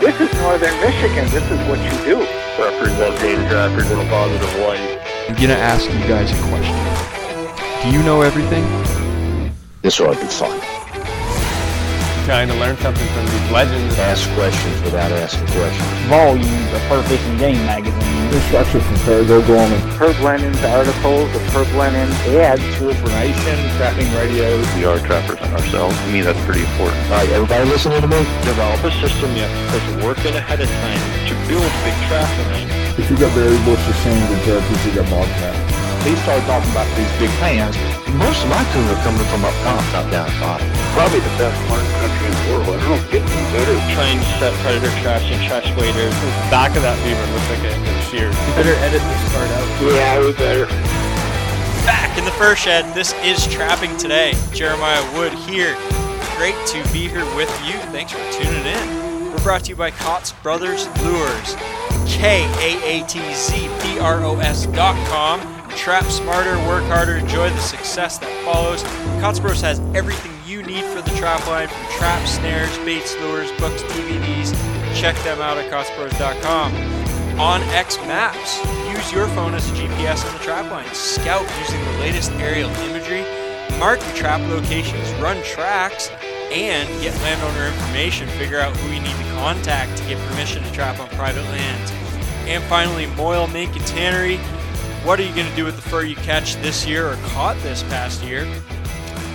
This is northern Michigan. This is what you do. Representing trappers in a positive light. I'm gonna ask you guys a question. Do you know everything? This ought to be fun. Trying to learn something from these legends. Ask questions without asking questions. Volumes of Fur Fishing Game magazine. Instruction from Parago Gorman. Herb Lennon's articles, the Herb Lennon ads. True information, trapping radios. We are trappers ourselves. To me, that's pretty important. All right, everybody listening to me? Develop a system you have to put work in ahead of time to build big trapping. If you got berry bushes, sand, and turkeys, you got bobcat. He started talking about these big pans. Most of my tuna are coming from up top, not down bottom. Probably the best marten country in the world. I don't get any better. Trying to set predator trash and trash waders. The back of that beaver looks like a, a shear. You better edit this part out. Yeah, we better. Back in the fur shed, this is Trapping Today. Jeremiah Wood here. Great to be here with you. Thanks for tuning in. We're brought to you by Kaatz Brothers Lures. K-A-A-T-Z-B-R-O-S dot com. Trap smarter, work harder, enjoy the success that follows. Kaatz has everything you need for the trap line from traps, snares, baits, lures, books, DVDs. Check them out at kaatzbros.com. On X Maps, use your phone as a GPS on the trap line. Scout using the latest aerial imagery. Mark your trap locations, run tracks, and get landowner information. Figure out who you need to contact to get permission to trap on private lands. And finally, Moyle Mink and Tannery. What are you going to do with the fur you catch this year or caught this past year?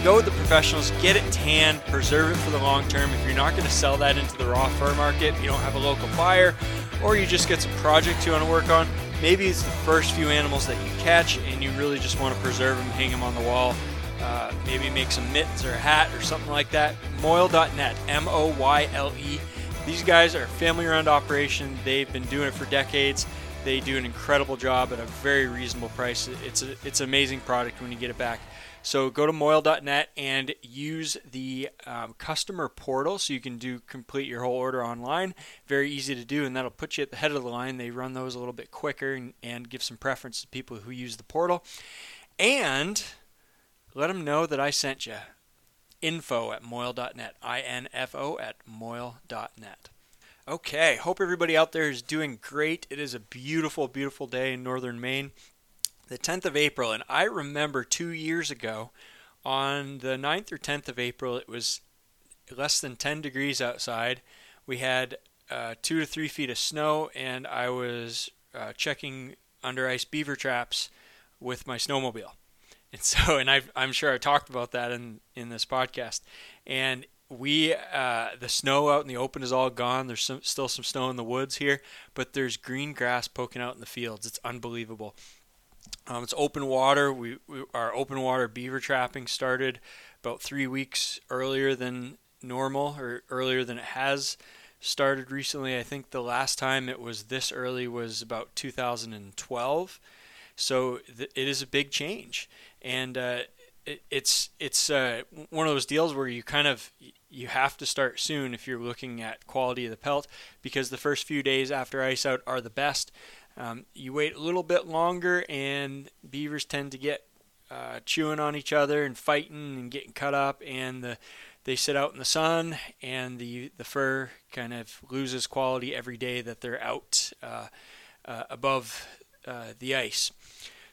Go with the professionals, get it tanned, preserve it for the long term. If you're not going to sell that into the raw fur market, you don't have a local buyer, or you just get some projects you want to work on, maybe it's the first few animals that you catch and you really just want to preserve them, hang them on the wall, uh, maybe make some mittens or a hat or something like that. Moyle.net, M O Y L E. These guys are family run operation. They've been doing it for decades. They do an incredible job at a very reasonable price. It's a, it's an amazing product when you get it back. So go to moyle.net and use the um, customer portal so you can do complete your whole order online. Very easy to do, and that'll put you at the head of the line. They run those a little bit quicker and, and give some preference to people who use the portal. And let them know that I sent you. Info at moyle.net. I N F O at moyle.net. Okay, hope everybody out there is doing great. It is a beautiful, beautiful day in northern Maine, the 10th of April. And I remember two years ago, on the 9th or 10th of April, it was less than 10 degrees outside. We had uh, two to three feet of snow, and I was uh, checking under ice beaver traps with my snowmobile. And so, and i am sure I talked about that in, in this podcast. And we, uh, the snow out in the open is all gone. There's some, still some snow in the woods here, but there's green grass poking out in the fields. It's unbelievable. Um, it's open water. We, we, our open water beaver trapping started about three weeks earlier than normal, or earlier than it has started recently. I think the last time it was this early was about 2012. So th- it is a big change, and uh, it, it's it's uh, one of those deals where you kind of you have to start soon if you're looking at quality of the pelt because the first few days after ice out are the best. Um, you wait a little bit longer, and beavers tend to get uh, chewing on each other and fighting and getting cut up, and the they sit out in the sun, and the the fur kind of loses quality every day that they're out uh, uh, above uh, the ice.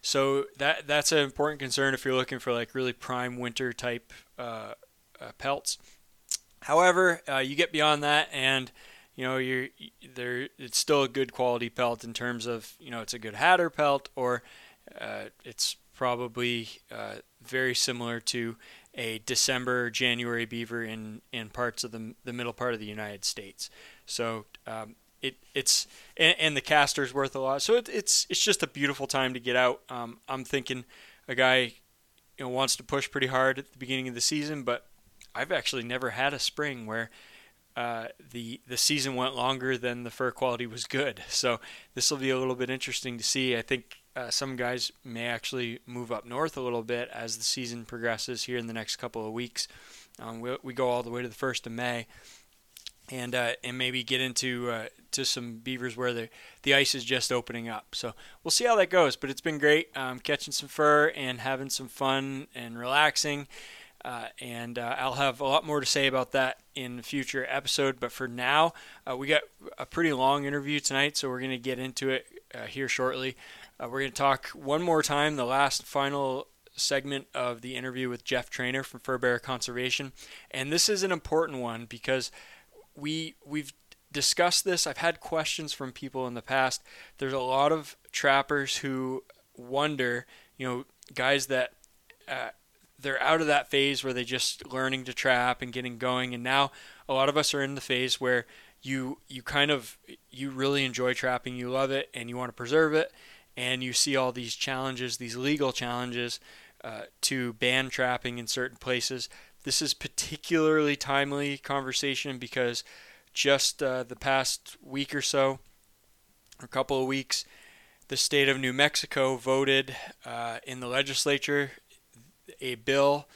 So that that's an important concern if you're looking for like really prime winter type uh, uh, pelts. However, uh, you get beyond that, and you know you're there. It's still a good quality pelt in terms of you know it's a good hatter pelt, or uh, it's probably uh, very similar to a December January beaver in in parts of the the middle part of the United States. So um, it it's and, and, the castor's worth a lot. So it, it's it's just a beautiful time to get out. Um, I'm thinking a guy you know wants to push pretty hard at the beginning of the season, but I've actually never had a spring where uh, the the season went longer than the fur quality was good. So this will be a little bit interesting to see. I think uh, some guys may actually move up north a little bit as the season progresses here in the next couple of weeks. Um, we, we go all the way to the first of May, and uh, and maybe get into uh, to some beavers where the the ice is just opening up. So we'll see how that goes. But it's been great um, catching some fur and having some fun and relaxing. Uh, and uh, I'll have a lot more to say about that in future episode. But for now, uh, we got a pretty long interview tonight, so we're going to get into it uh, here shortly. Uh, we're going to talk one more time, the last final segment of the interview with Jeff Trainer from Fur Bear Conservation, and this is an important one because we we've discussed this. I've had questions from people in the past. There's a lot of trappers who wonder, you know, guys that uh, they're out of that phase where they're just learning to trap and getting going and now a lot of us are in the phase where you you kind of you really enjoy trapping you love it and you want to preserve it and you see all these challenges these legal challenges uh, to ban trapping in certain places this is particularly timely conversation because just uh, the past week or so or a couple of weeks the state of New Mexico voted uh, in the legislature a bill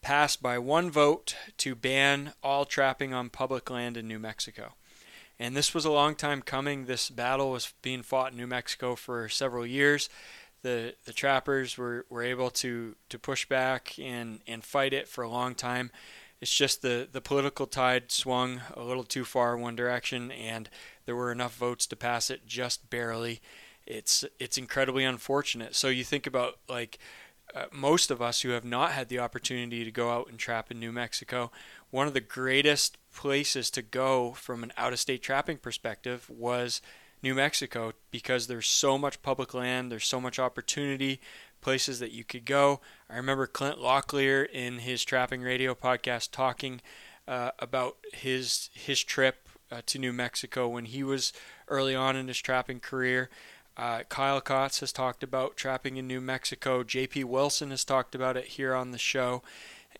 passed by one vote to ban all trapping on public land in New Mexico. And this was a long time coming. This battle was being fought in New Mexico for several years. The the trappers were, were able to, to push back and, and fight it for a long time. It's just the, the political tide swung a little too far one direction and there were enough votes to pass it just barely. It's it's incredibly unfortunate. So you think about like uh, most of us who have not had the opportunity to go out and trap in New Mexico, one of the greatest places to go from an out of state trapping perspective was New Mexico because there's so much public land, there's so much opportunity, places that you could go. I remember Clint Locklear in his Trapping Radio podcast talking uh, about his his trip uh, to New Mexico when he was early on in his trapping career. Uh, Kyle Kaatz has talked about trapping in New Mexico. J.P. Wilson has talked about it here on the show,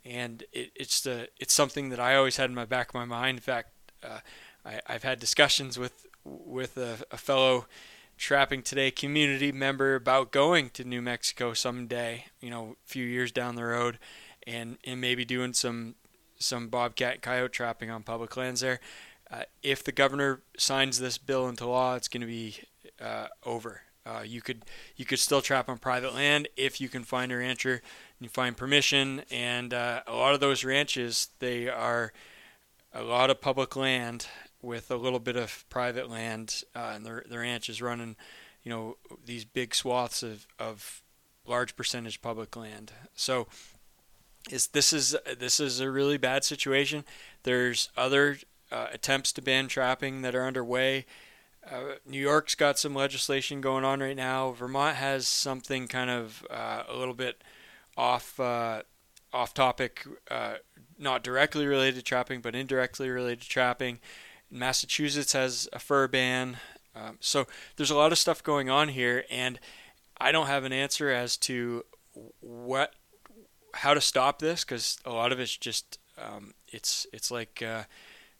and it, it's the it's something that I always had in my back of my mind. In fact, uh, I, have had discussions with with a, a, fellow trapping today community member about going to New Mexico someday. You know, a few years down the road, and and maybe doing some some bobcat coyote trapping on public lands there. Uh, if the governor signs this bill into law, it's going to be uh, over. Uh, you could you could still trap on private land if you can find a rancher and you find permission. And uh, a lot of those ranches, they are a lot of public land with a little bit of private land, uh, and their the ranch is running, you know, these big swaths of, of large percentage public land. So is this is this is a really bad situation. There's other uh, attempts to ban trapping that are underway. Uh, New York's got some legislation going on right now. Vermont has something kind of uh, a little bit off uh, off topic, uh, not directly related to trapping, but indirectly related to trapping. Massachusetts has a fur ban. Um, so there's a lot of stuff going on here, and I don't have an answer as to what how to stop this because a lot of it's just um, it's it's like uh,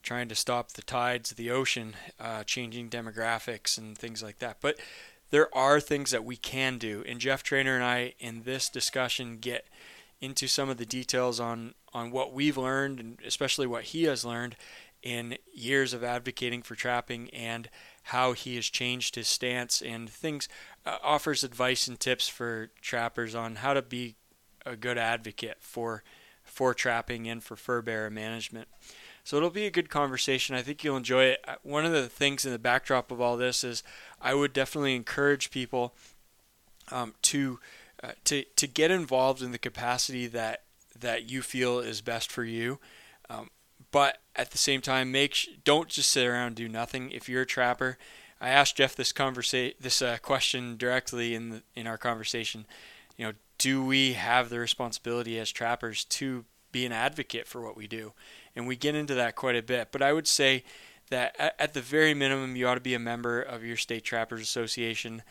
trying to stop the tides of the ocean, uh, changing demographics and things like that. But there are things that we can do, and Jeff Trainer and I in this discussion get into some of the details on on what we've learned, and especially what he has learned in years of advocating for trapping and how he has changed his stance and things uh, offers advice and tips for trappers on how to be a good advocate for for trapping and for fur bearer management. So it'll be a good conversation. I think you'll enjoy it. Uh, one of the things in the backdrop of all this is I would definitely encourage people um, to uh, to to get involved in the capacity that that you feel is best for you. But at the same time, make sh- don't just sit around and do nothing. If you're a trapper, I asked Jeff this conversa- this uh, question directly in the, in our conversation. You know, do we have the responsibility as trappers to be an advocate for what we do? and we get into that quite a bit. But I would say that at the very minimum, you ought to be a member of your state trappers association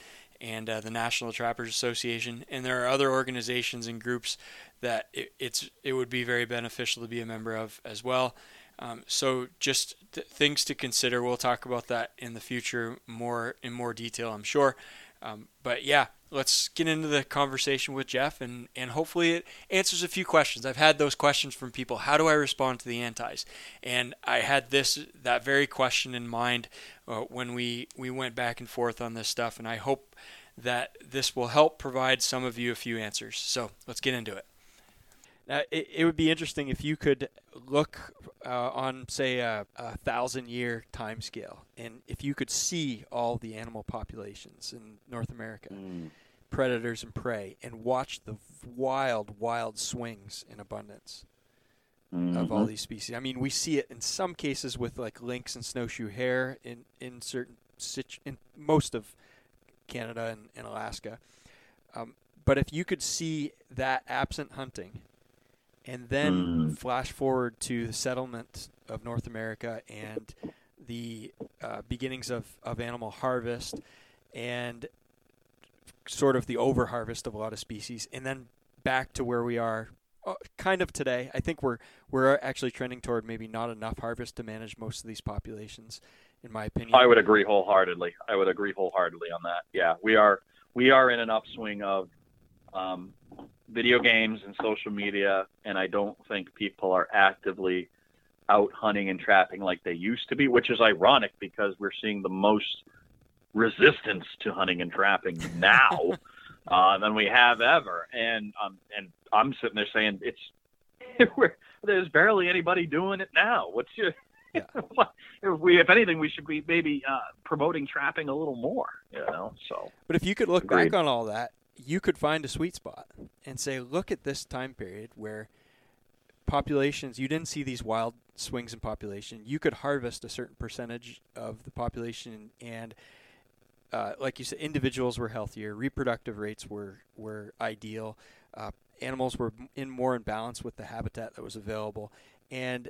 and uh, the National Trappers Association, and there are other organizations and groups that it, it's it would be very beneficial to be a member of as well. Um, so just th- things to consider. We'll talk about that in the future more in more detail, I'm sure. Um, but yeah, let's get into the conversation with Jeff, and and hopefully it answers a few questions. I've had those questions from people. How do I respond to the antis? And I had this that very question in mind uh, when we we went back and forth on this stuff, and I hope that this will help provide some of you a few answers. So let's get into it. Now, it, it would be interesting if you could look uh, on, say, a, a thousand year time scale, and if you could see all the animal populations in North America, Mm. predators and prey, and watch the wild, wild swings in abundance of all these species. I mean, we see it in some cases with like lynx and snowshoe hare in in certain situ- in most of Canada and, and Alaska. Um, but if you could see that absent hunting, and then Mm. flash forward to the settlement of North America and the uh, beginnings of, of animal harvest and sort of the over harvest of a lot of species, and then back to where we are uh, kind of today. I think we're we're actually trending toward maybe not enough harvest to manage most of these populations, in my opinion. I would agree wholeheartedly. I would agree wholeheartedly on that. Yeah, we are we are in an upswing of um, video games and social media, and I don't think people are actively out hunting and trapping like they used to be, which is ironic because we're seeing the most resistance to hunting and trapping now uh, than we have ever. And um, and I'm sitting there saying it's we're, there's barely anybody doing it now. What's your Yeah. if we, if anything, we should be maybe uh, promoting trapping a little more. You know, so But if you could look Agreed. back on all that, you could find a sweet spot and say, look at this time period where populations, you didn't see these wild swings in population. You could harvest a certain percentage of the population, and uh, like you said, individuals were healthier, reproductive rates were were ideal, uh, animals were in more in balance with the habitat that was available, and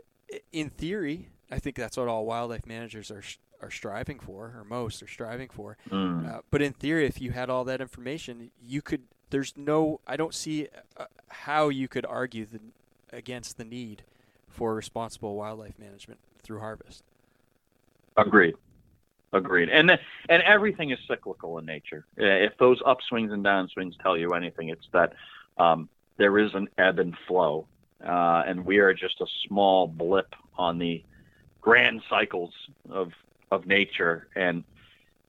in theory, I think that's what all wildlife managers are are striving for, or most are striving for. mm. Uh, but in theory, if you had all that information, you could. There's no. I don't see uh, how you could argue the, against the need for responsible wildlife management through harvest. Agreed. Agreed. And and everything is cyclical in nature. Uh, If those upswings and downswings tell you anything, it's that um, there is an ebb and flow, uh, and we are just a small blip on the grand cycles of of nature. And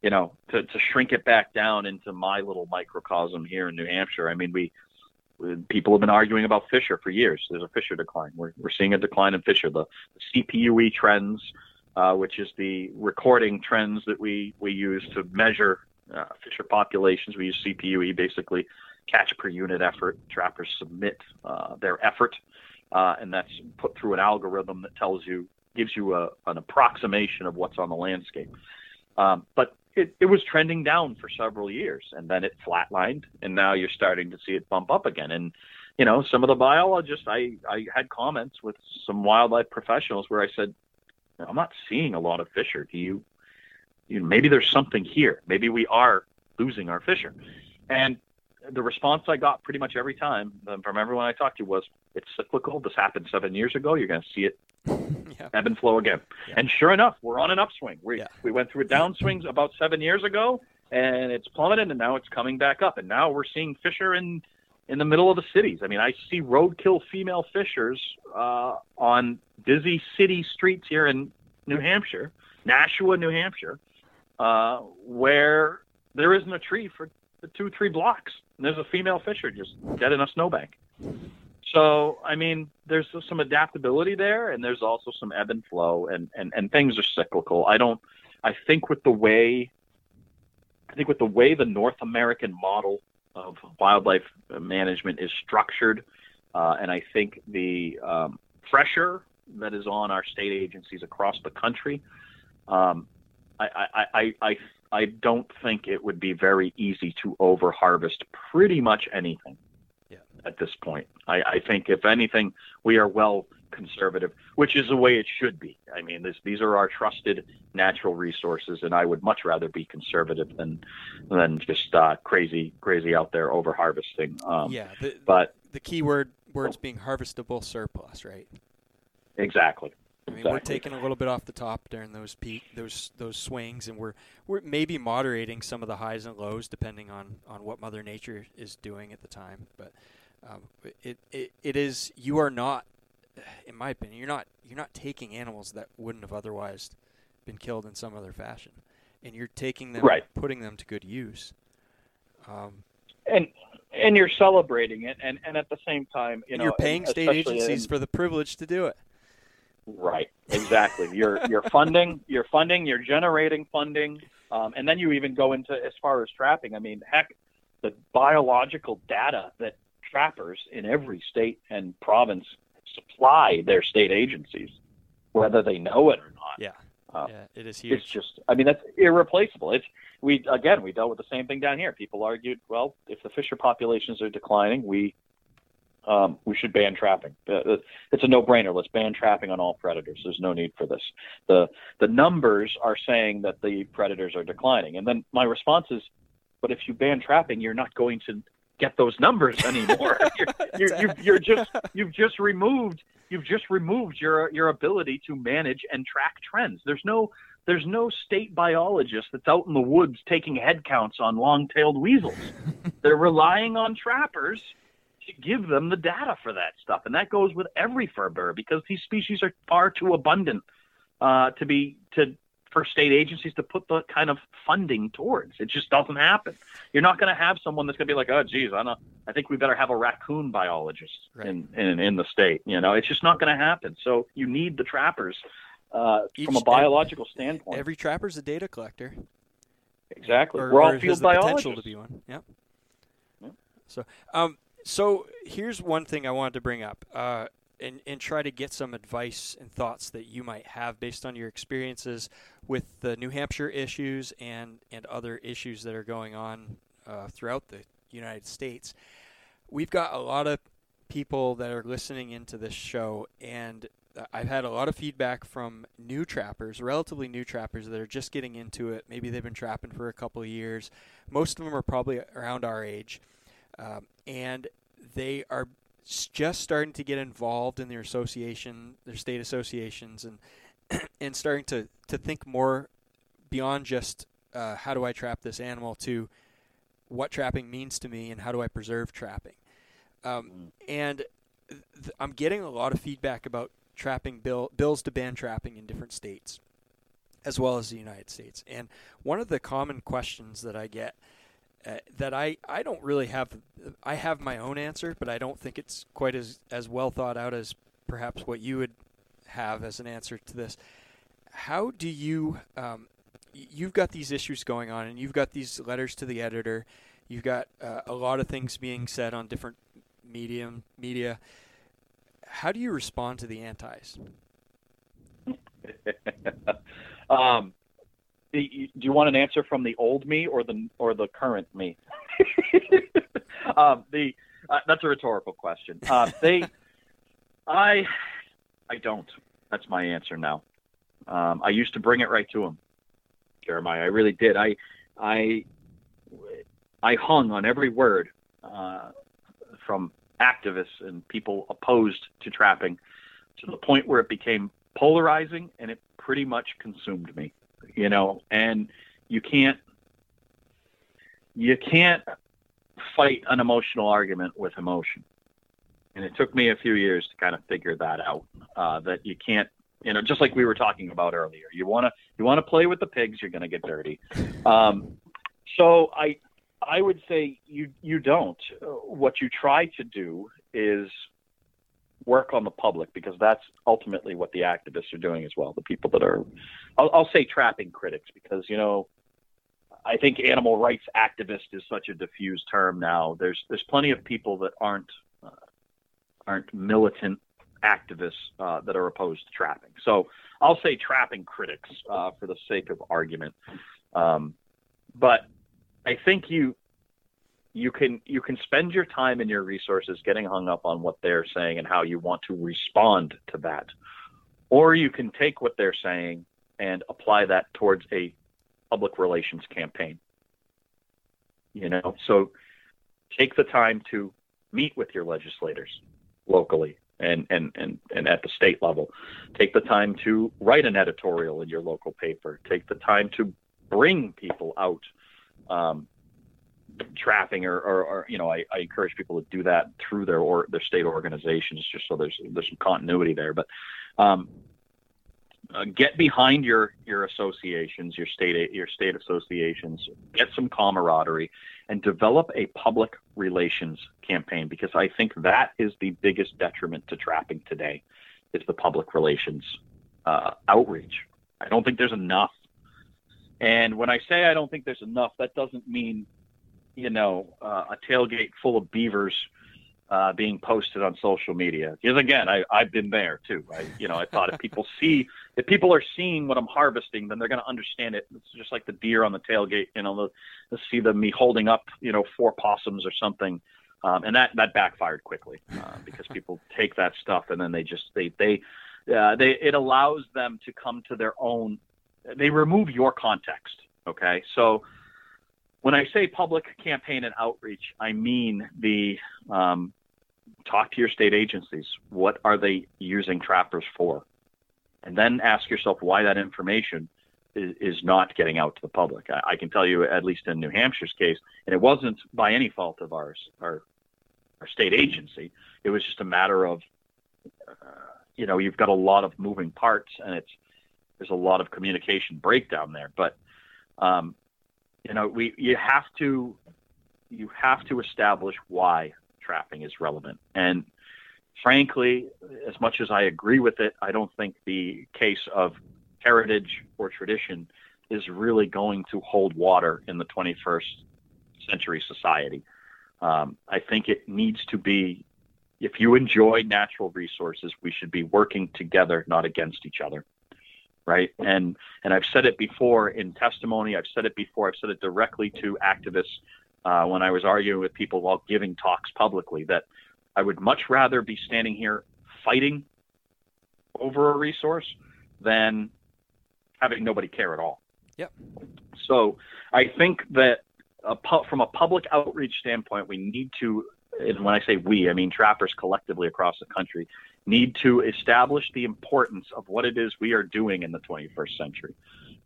you know, to to shrink it back down into my little microcosm here in New Hampshire. I mean, we people have been arguing about Fisher for years. There's a Fisher decline. We're we're seeing a decline in Fisher. The, the CPUE trends uh, which is the recording trends that we, we use to measure uh, fisher populations. We use CPUE, basically catch per unit effort. Trappers submit uh, their effort, uh, and that's put through an algorithm that tells you, gives you a, an approximation of what's on the landscape. Um, but it, it was trending down for several years, and then it flatlined, and now you're starting to see it bump up again. And you know, some of the biologists, I, I had comments with some wildlife professionals where I said, I'm not seeing a lot of fisher. Do you, you know, maybe there's something here. Maybe we are losing our fisher. And the response I got pretty much every time um, from everyone I talked to was, it's cyclical. This happened seven years ago. You're going to see it yeah. ebb and flow again. Yeah. And sure enough, we're on an upswing. We, Yeah. we went through a downswing about seven years ago, and it's plummeted, and now it's coming back up. And now we're seeing fisher in in the middle of the cities. I mean, I see roadkill female fishers uh, on busy city streets here in New Hampshire, Nashua, New Hampshire, uh, where there isn't a tree for two, three blocks. And there's a female fisher just dead in a snowbank. So, I mean, there's some adaptability there, and there's also some ebb and flow, and, and, and things are cyclical. I don't, I think with the way, I think with the way the North American model of wildlife management is structured, uh, and I think the um, pressure that is on our state agencies across the country, um, I, I, I, I, I don't think it would be very easy to over harvest pretty much anything Yeah. at this point. I, I think, if anything, we are well conservative, which is the way it should be. I mean, this, these are our trusted natural resources, and I would much rather be conservative than than just uh, crazy, crazy out there over harvesting. Um, yeah. The, But the key word words being harvestable surplus, right? exactly, I mean, we're taking a little bit off the top during those peak those those swings, and we're we're maybe moderating some of the highs and lows depending on on what Mother Nature is doing at the time. But um, it, it it is you are not, in my opinion, you're not you're not taking animals that wouldn't have otherwise been killed in some other fashion, and you're taking them, Right. putting them to good use. Um, and and you're celebrating it, and and at the same time, you know, you're paying state agencies in- for the privilege to do it. Right, exactly. You're you're funding, you're funding, you're generating funding, um, and then you even go into as far as trapping. I mean, heck, the biological data that trappers in every state and province supply their state agencies, whether they know it or not. Yeah, Uh, yeah, it is huge. It's just, I mean, that's irreplaceable. It's we again, we dealt with the same thing down here. People argued, well, if the fisher populations are declining, we um, we should ban trapping. Uh, uh, it's a no-brainer. Let's ban trapping on all predators. There's no need for this. the The numbers are saying that the predators are declining, and then my response is, but if you ban trapping, you're not going to get those numbers anymore. you're, you're, you're, you're just you've just removed you've just removed your your ability to manage and track trends. There's no there's no state biologist that's out in the woods taking head counts on long-tailed weasels. They're relying on trappers to give them the data for that stuff, and that goes with every fur bearer because these species are far too abundant uh, to be to for state agencies to put the kind of funding towards. It just doesn't happen. You're not going to have someone that's going to be like, oh, geez, I don't. I think we better have a raccoon biologist Right. in, in in the state. You know, it's just not going to happen. So you need the trappers uh, from a biological standpoint. Every trapper's a data collector. exactly. or, We're all field the biologists. potential to be one. Yep. Yep. So, um, so here's one thing I wanted to bring up, uh, and and try to get some advice and thoughts that you might have based on your experiences with the New Hampshire issues and and other issues that are going on uh, throughout the United States. We've got a lot of people that are listening into this show, and uh, I've had a lot of feedback from new trappers, relatively new trappers that are just getting into it. Maybe they've been trapping for a couple of years. Most of them are probably around our age, um, and they are just starting to get involved in their association, their state associations, and and starting to to think more beyond just uh, how do I trap this animal to what trapping means to me and how do I preserve trapping. Um, and th- I'm getting a lot of feedback about trapping bill bills to ban trapping in different states, as well as the United States. And one of the common questions that I get uh, that I, I don't really have I have my own answer, but I don't think it's quite as as well thought out as perhaps what you would have as an answer to this. How do you um, you've got these issues going on, and you've got these letters to the editor. You've got uh, a lot of things being said on different medium media. How do you respond to the antis? um, do you want an answer from the old me or the or the current me? um, the uh, that's a rhetorical question. Uh, they, I, I don't. That's my answer now. Um, I used to bring it right to him, Jeremiah. I really did. I, I, I hung on every word uh, from activists and people opposed to trapping to the point where it became polarizing and it pretty much consumed me you know and you can't you can't fight an emotional argument with emotion. And it took me a few years to kind of figure that out uh, that you can't you know just like we were talking about earlier you want to you want to play with the pigs you're going to get dirty. Um, so i i would say you you don't. What you try to do is work on the public because that's ultimately what the activists are doing as well. The people that are, I'll, I'll say trapping critics because, you know, I think animal rights activist is such a diffused term now. There's, there's plenty of people that aren't, uh, aren't militant activists uh, that are opposed to trapping. So I'll say trapping critics uh, for the sake of argument. Um, but I think you, you can you can spend your time and your resources getting hung up on what they're saying and how you want to respond to that or you can take what they're saying and apply that towards a public relations campaign you know so take the time to meet with your legislators locally and, and, and, and at the state level. Take the time to write an editorial in your local paper. Take the time to bring people out um, trapping or, or, or, you know I, I encourage people to do that through their or their state organizations just so there's there's some continuity there. But um, uh, get behind your your associations your state your state associations get some camaraderie and develop a public relations campaign because I think that is the biggest detriment to trapping today is the public relations uh, outreach. I don't think there's enough. And when I say I don't think there's enough that doesn't mean you know, uh, a tailgate full of beavers uh, being posted on social media. Because again, I, I've been there too. I, you know, I thought if people see, if people are seeing what I'm harvesting, then they're going to understand it. It's just like the deer on the tailgate. You know, they'll, see the me holding up, you know, four possums or something. Um, and that, that backfired quickly uh, because people take that stuff and then they just, they, they, uh, they, it allows them to come to their own, they remove your context. Okay. So, when I say public campaign and outreach, I mean the um, talk to your state agencies. What are they using trappers for? And then ask yourself why that information is, is not getting out to the public. I, I, can tell you, at least in New Hampshire's case, and it wasn't by any fault of ours, our, our state agency. It was just a matter of, uh, you know, you've got a lot of moving parts, and it's there's a lot of communication breakdown there. But um, you know, we you have to you have to establish why trapping is relevant. And frankly, as much as I agree with it, I don't think the case of heritage or tradition is really going to hold water in the 21st century society. Um, I think it needs to be, if you enjoy natural resources, we should be working together, not against each other right? And and I've said it before in testimony. I've said it before. I've said it directly to activists uh, when I was arguing with people while giving talks publicly that I would much rather be standing here fighting over a resource than having nobody care at all. Yep. So I think that a pu- from a public outreach standpoint, we need to, and when I say we, I mean trappers collectively across the country, need to establish the importance of what it is we are doing in the 21st century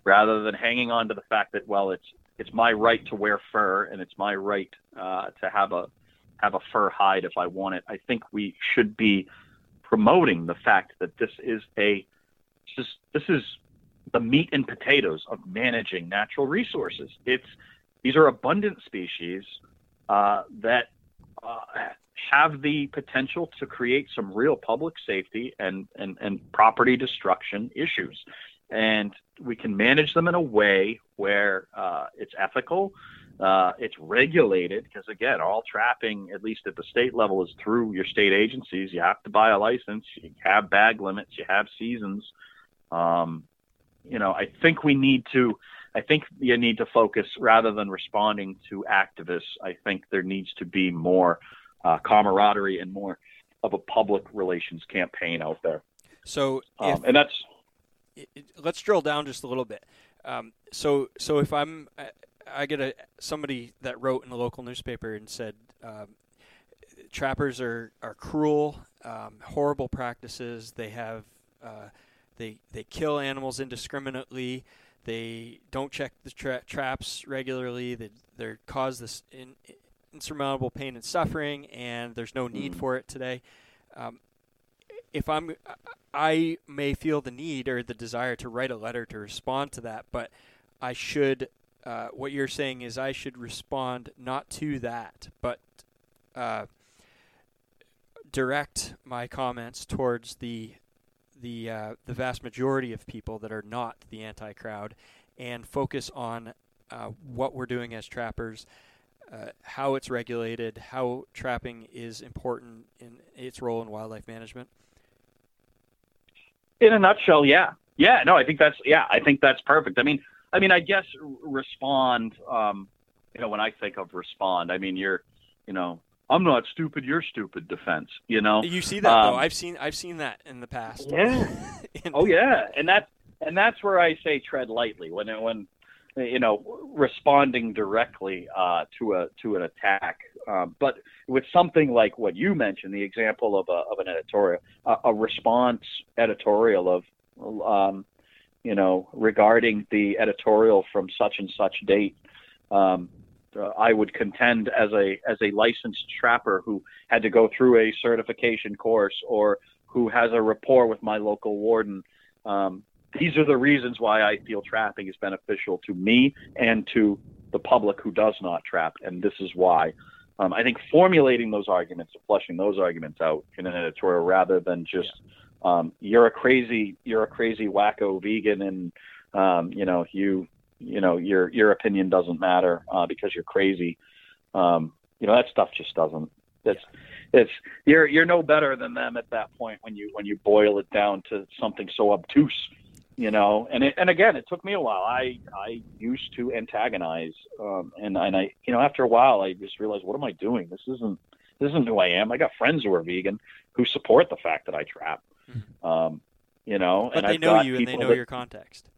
rather than hanging on to the fact that well it's it's my right to wear fur and it's my right uh, to have a have a fur hide if I want it. I think we should be promoting the fact that this is a just this is the meat and potatoes of managing natural resources. It's these are abundant species uh, that uh, have the potential to create some real public safety and, and, and property destruction issues. And we can manage them in a way where uh, it's ethical, uh, it's regulated, because again, all trapping, at least at the state level, is through your state agencies. You have to buy a license, you have bag limits, you have seasons. Um, you know, I think we need to. I think you need to focus rather than responding to activists. I think there needs to be more uh, camaraderie and more of a public relations campaign out there. So, um, and that's it, it, let's drill down just a little bit. Um, so, so if I'm, I get a somebody that wrote in a local newspaper and said, um, trappers are are cruel, um, horrible practices. They have, uh, they they kill animals indiscriminately. They don't check the tra- traps regularly. They they cause this in, insurmountable pain and suffering, and there's no need mm. for it today. Um, if I'm, I may feel the need or the desire to write a letter to respond to that, but I should. Uh, what you're saying is I should respond not to that, but uh, direct my comments towards the the uh, the vast majority of people that are not the anti-crowd, and focus on uh, what we're doing as trappers, uh, how it's regulated, how trapping is important in its role in wildlife management? In a nutshell, yeah, yeah. No, I think that's yeah. I think that's perfect. I mean, I mean, I guess respond. Um, you know, when I think of respond, I mean you're, you know, I'm not stupid. You're stupid. Defense. You know. You see that um, though. I've seen I've seen that in the past. Yeah. oh yeah, and that's and that's where I say tread lightly when when you know, responding directly uh, to a to an attack Um, but with something like what you mentioned, the example of a, of an editorial, a, a response editorial of, um, you know, regarding the editorial from such and such date, um, uh, I would contend as a as a licensed trapper who had to go through a certification course or who has a rapport with my local warden. Um, these are the reasons why I feel trapping is beneficial to me and to the public who does not trap, and this is why. Um, I think formulating those arguments, flushing those arguments out in an editorial, rather than just um, you're a crazy, you're a crazy wacko vegan, and um, you know you, you know your your opinion doesn't matter uh, because you're crazy. Um, you know that stuff just doesn't. It's it's you're you're no better than them at that point when you when you boil it down to something so obtuse you know and it, and again it took me a while i i used to antagonize um and and i you know after a while i just realized what am i doing this isn't this isn't who i am i got friends who are vegan who support the fact that i trap um you know But and they I've know got you and they know that- your context.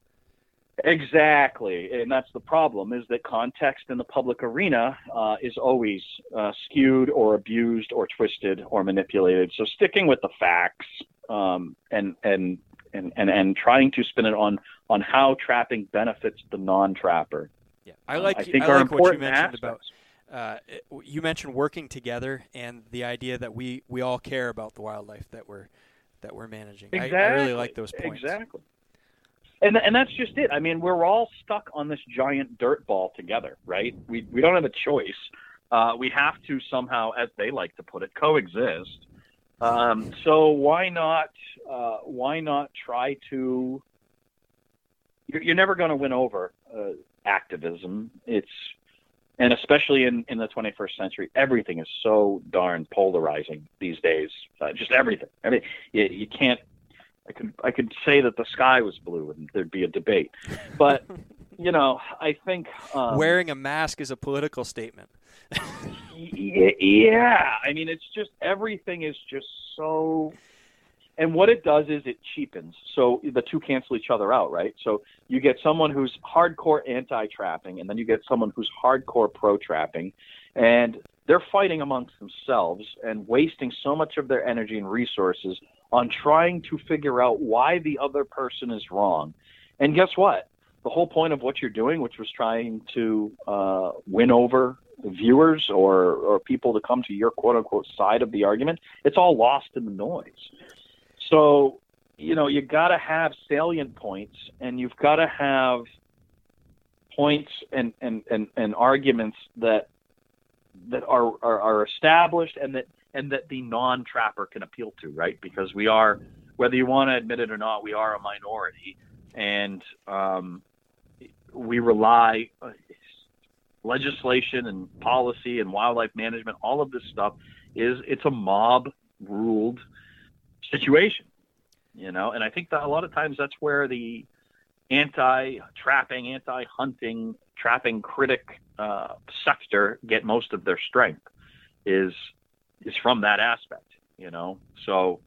Exactly, and that's the problem: is that context in the public arena uh, is always uh, skewed or abused or twisted or manipulated. So sticking with the facts um, and, and and and and trying to spin it on on how trapping benefits the non-trapper. Yeah, I like I think I like what you mentioned aspects. about. Uh, you mentioned working together and the idea that we, we all care about the wildlife that we're that we're managing. I, I really like those points. Exactly. And and that's just it. I mean, we're all stuck on this giant dirt ball together, right? We we don't have a choice. Uh, we have to somehow, as they like to put it, coexist. Um, so why not uh, why not try to? You're, you're never going to win over uh, activism. It's and especially in, in the 21st century, everything is so darn polarizing these days. Uh, just everything. I mean, you, you can't. I could I could say that the sky was blue and there'd be a debate, but you know, I think um, Wearing a mask is a political statement. Yeah. I mean it's just everything is just so and what it does is it cheapens. So the two cancel each other out right? So you get someone who's hardcore anti-trapping and then you get someone who's hardcore pro-trapping and they're fighting amongst themselves and wasting so much of their energy and resources on trying to figure out why the other person is wrong and guess what the whole point of what you're doing, which was trying to uh, win over viewers or, or people to come to your quote unquote side of the argument, it's all lost in the noise. So, you know, you got to have salient points and you've got to have points and, and, and, and arguments that that are, are, are established and that and that the non-trapper can appeal to, right? Because we are, whether you want to admit it or not, we are a minority, and um, we rely uh, legislation and policy and wildlife management. All of this stuff is it's a mob ruled situation, you know. And I think that a lot of times that's where the anti-trapping, anti-hunting, trapping critic uh, sector get most of their strength is is from that aspect, you know. So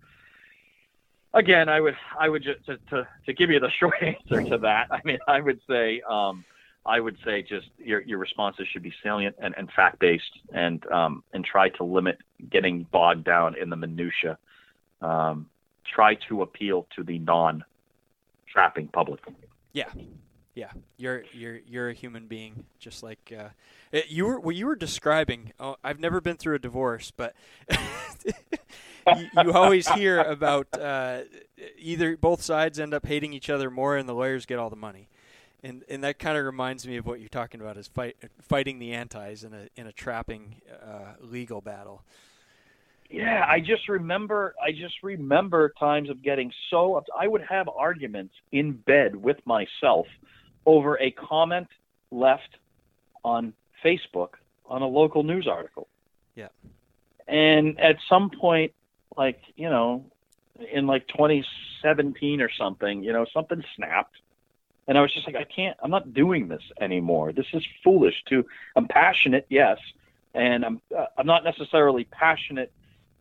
again, I would I would just to, to, to give you the short answer to that. I mean, I would say um, I would say just your your responses should be salient and, and fact based, and um, and try to limit getting bogged down in the minutia. Um, try to appeal to the non trapping public. Yeah, yeah. You're you're you're a human being, just like uh, it, you were. What you were describing. Oh, I've never been through a divorce, but you, you always hear about uh, either both sides end up hating each other more, and the lawyers get all the money. And and that kind of reminds me of what you're talking about is fight fighting the antis in a in a trapping uh, legal battle. Yeah, I just remember. I just remember times of getting so. I would have arguments in bed with myself over a comment left on Facebook on a local news article. Yeah. And at some point, like you know, in like 2017 or something, you know, something snapped, and I was just like, I can't. I'm not doing this anymore. This is foolish. To I'm passionate, yes, and I'm uh, I'm not necessarily passionate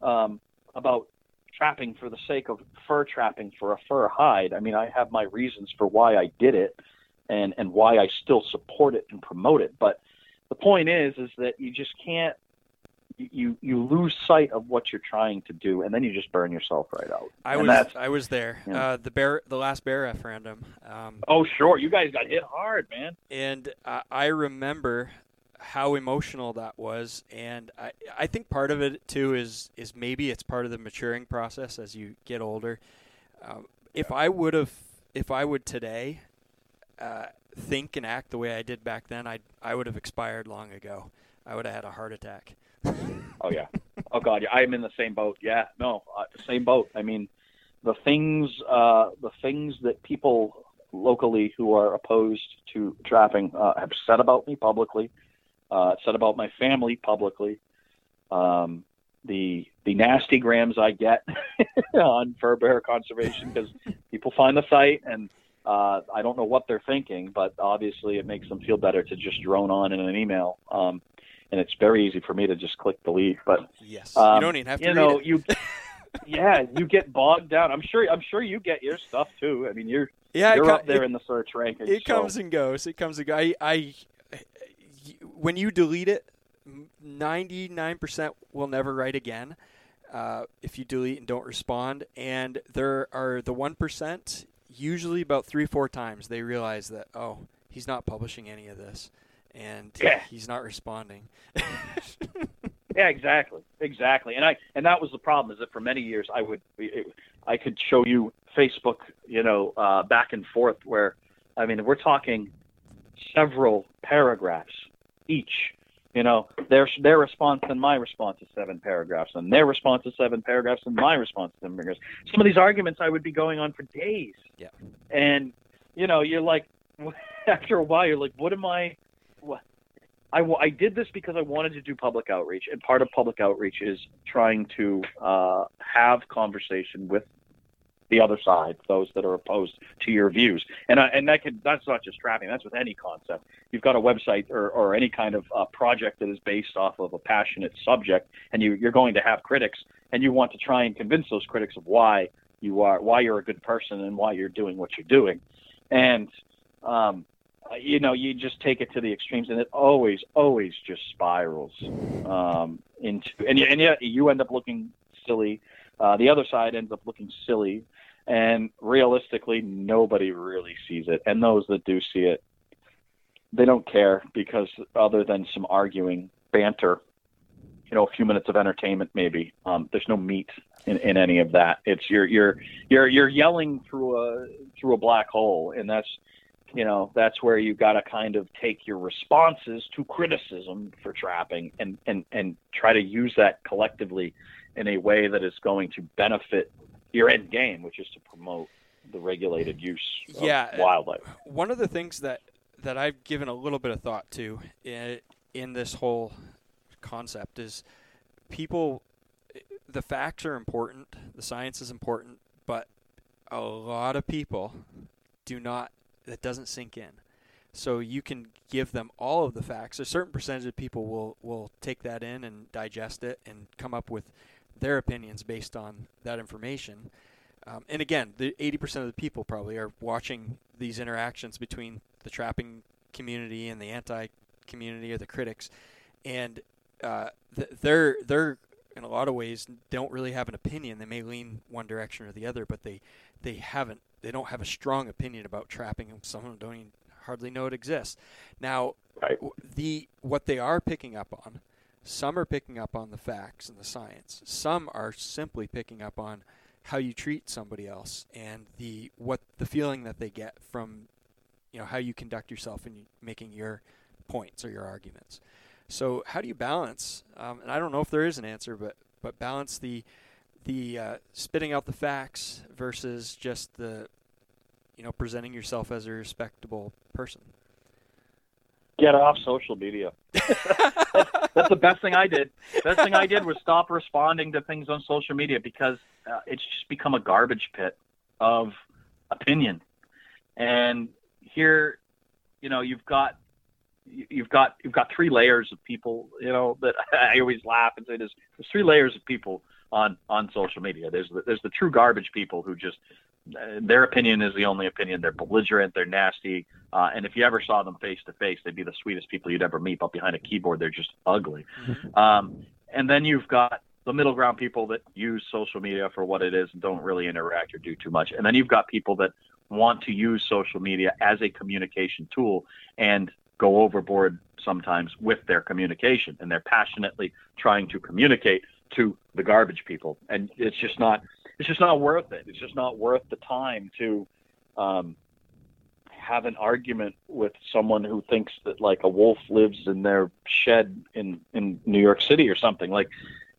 um, about trapping for the sake of fur trapping for a fur hide. I mean, I have my reasons for why I did it and, and why I still support it and promote it. But the point is, is that you just can't, you you lose sight of what you're trying to do, and then you just burn yourself right out. I And was I was there. Yeah. Uh, the bear, the last bear referendum. Um, Oh, sure, you guys got hit hard, man. and I, I remember how emotional that was, and I I think part of it too is is maybe it's part of the maturing process as you get older. Um, if I would have, if I would today, uh, think and act the way I did back then, I I would have expired long ago. I would have had a heart attack. Oh yeah. Oh god, yeah, I'm in the same boat. Yeah, no, uh, same boat. I mean, the things, uh, the things that people locally who are opposed to trapping uh, have said about me publicly, uh, said about my family publicly. Um, the the nasty grams I get on fur bear conservation because people find the site and uh, I don't know what they're thinking, but obviously it makes them feel better to just drone on in an email. Um, and it's very easy for me to just click delete. But Yes, um, you don't even have to you read know, you yeah, you get bogged down. I'm sure. I'm sure you get your stuff too. I mean, you're Yeah, you're co- up there it- in the search rankings. It so- comes and goes. It comes and goes. I, I, when you delete it, ninety nine percent will never write again. Uh, if you delete and don't respond, and there are the one percent. Usually, about three four times, they realize that oh, he's not publishing any of this, and Yeah. he's not responding. Yeah, exactly, exactly. And I and that was the problem is that for many years I would it, I could show you Facebook, you know, uh, back and forth where I mean we're talking several paragraphs each. You know, their their response and my response is seven paragraphs, and their response is seven paragraphs, and my response is seven paragraphs. Some of these arguments I would be going on for days. Yeah. And you know, you're like, after a while, you're like, what am I? What? I, I did this because I wanted to do public outreach, and part of public outreach is trying to uh, have conversation with the other side, those that are opposed to your views. And I, and that that's not just trapping; that's with any concept. You've got a website or, or any kind of uh, project that is based off of a passionate subject, and you, you're going to have critics, and you want to try and convince those critics of why you are why you're a good person and why you're doing what you're doing. And um, uh, you know, you just take it to the extremes, and it always, always just spirals um, into, and and yeah, you end up looking silly. Uh, the other side ends up looking silly, and realistically, nobody really sees it. And those that do see it, they don't care because other than some arguing, banter, you know, a few minutes of entertainment, maybe. Um, there's no meat in, in any of that. It's you're you're you're you're yelling through a through a black hole, and that's you know that's where you got to kind of take your responses to criticism for trapping and and and try to use that collectively in a way that is going to benefit your end game, which is to promote the regulated use of Yeah, uh, wildlife. One of the things that that I've given a little bit of thought to in, in this whole concept is people. The facts are important, the science is important, but a lot of people do not. That doesn't sink in. So you can give them all of the facts. A certain percentage of people will will take that in and digest it and come up with their opinions based on that information. Um, and again, the 80% of the people probably are watching these interactions between the trapping community and the anti community or the critics, and uh, th- they're they're in a lot of ways don't really have an opinion. They may lean one direction or the other, but they they haven't they don't have a strong opinion about trapping. Some of them don't even hardly know it exists. Now, w- the what they are picking up on, some are picking up on the facts and the science. Some are simply picking up on how you treat somebody else and the what the feeling that they get from you know how you conduct yourself in making your points or your arguments. So how do you balance? Um, and I don't know if there is an answer, but but balance the the uh, spitting out the facts versus just the you know presenting yourself as a respectable person. Get off social media. that's, that's the best thing I did. Best thing I did was stop responding to things on social media because uh, it's just become a garbage pit of opinion. And here, you know, you've got you've got you've got three layers of people. You know that I always laugh and say there's there's three layers of people on on social media. There's the, there's the true garbage people who just their opinion is the only opinion. They're belligerent. They're nasty. Uh, and if you ever saw them face to face, they'd be the sweetest people you'd ever meet. But behind a keyboard, they're just ugly. Um, and then you've got the middle ground people that use social media for what it is and don't really interact or do too much. And then you've got people that want to use social media as a communication tool and go overboard sometimes with their communication and they're passionately trying to communicate to the garbage people and it's just not it's just not worth it. It's just not worth the time to um, have an argument with someone who thinks that like a wolf lives in their shed in in New York City or something. Like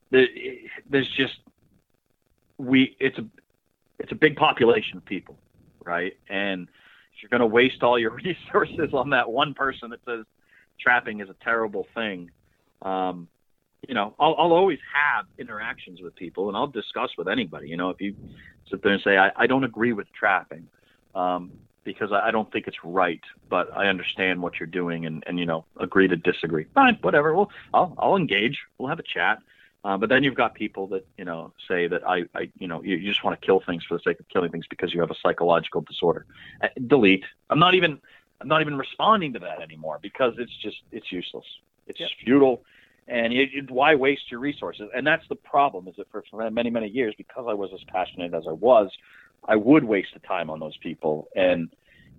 there's just we it's a it's a big population of people right? And if you're going to waste all your resources on that one person that says trapping is a terrible thing um, you know I'll, I'll always have interactions with people and i'll discuss with anybody you know if you sit there and say i, I don't agree with trapping um, because I, I don't think it's right but i understand what you're doing and, and you know agree to disagree fine whatever well i'll, I'll engage we'll have a chat uh, but then you've got people that you know say that I, I you know you, you just want to kill things for the sake of killing things because you have a psychological disorder. Uh, delete. I'm not even I'm not even responding to that anymore because it's just it's useless. It's yep. futile, and you, you, why waste your resources? And that's the problem. Is that for, for many many years because I was as passionate as I was, I would waste the time on those people, and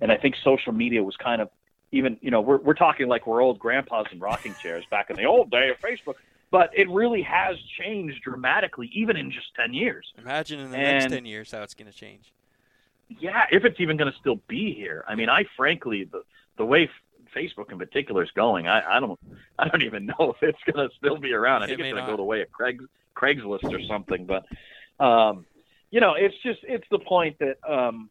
and I think social media was kind of even you know we're we're talking like we're old grandpas in rocking chairs back in the old day of Facebook but it really has changed dramatically, even in just 10 years. Imagine in the and, next 10 years how it's going to change. Yeah, if it's even going to still be here. I mean, I frankly, the, the way Facebook in particular is going, I, I don't, I don't even know if it's going to still be around. I think it it's going to go the way of Craig, Craigslist or something. But, um, you know, it's just, it's the point that, um,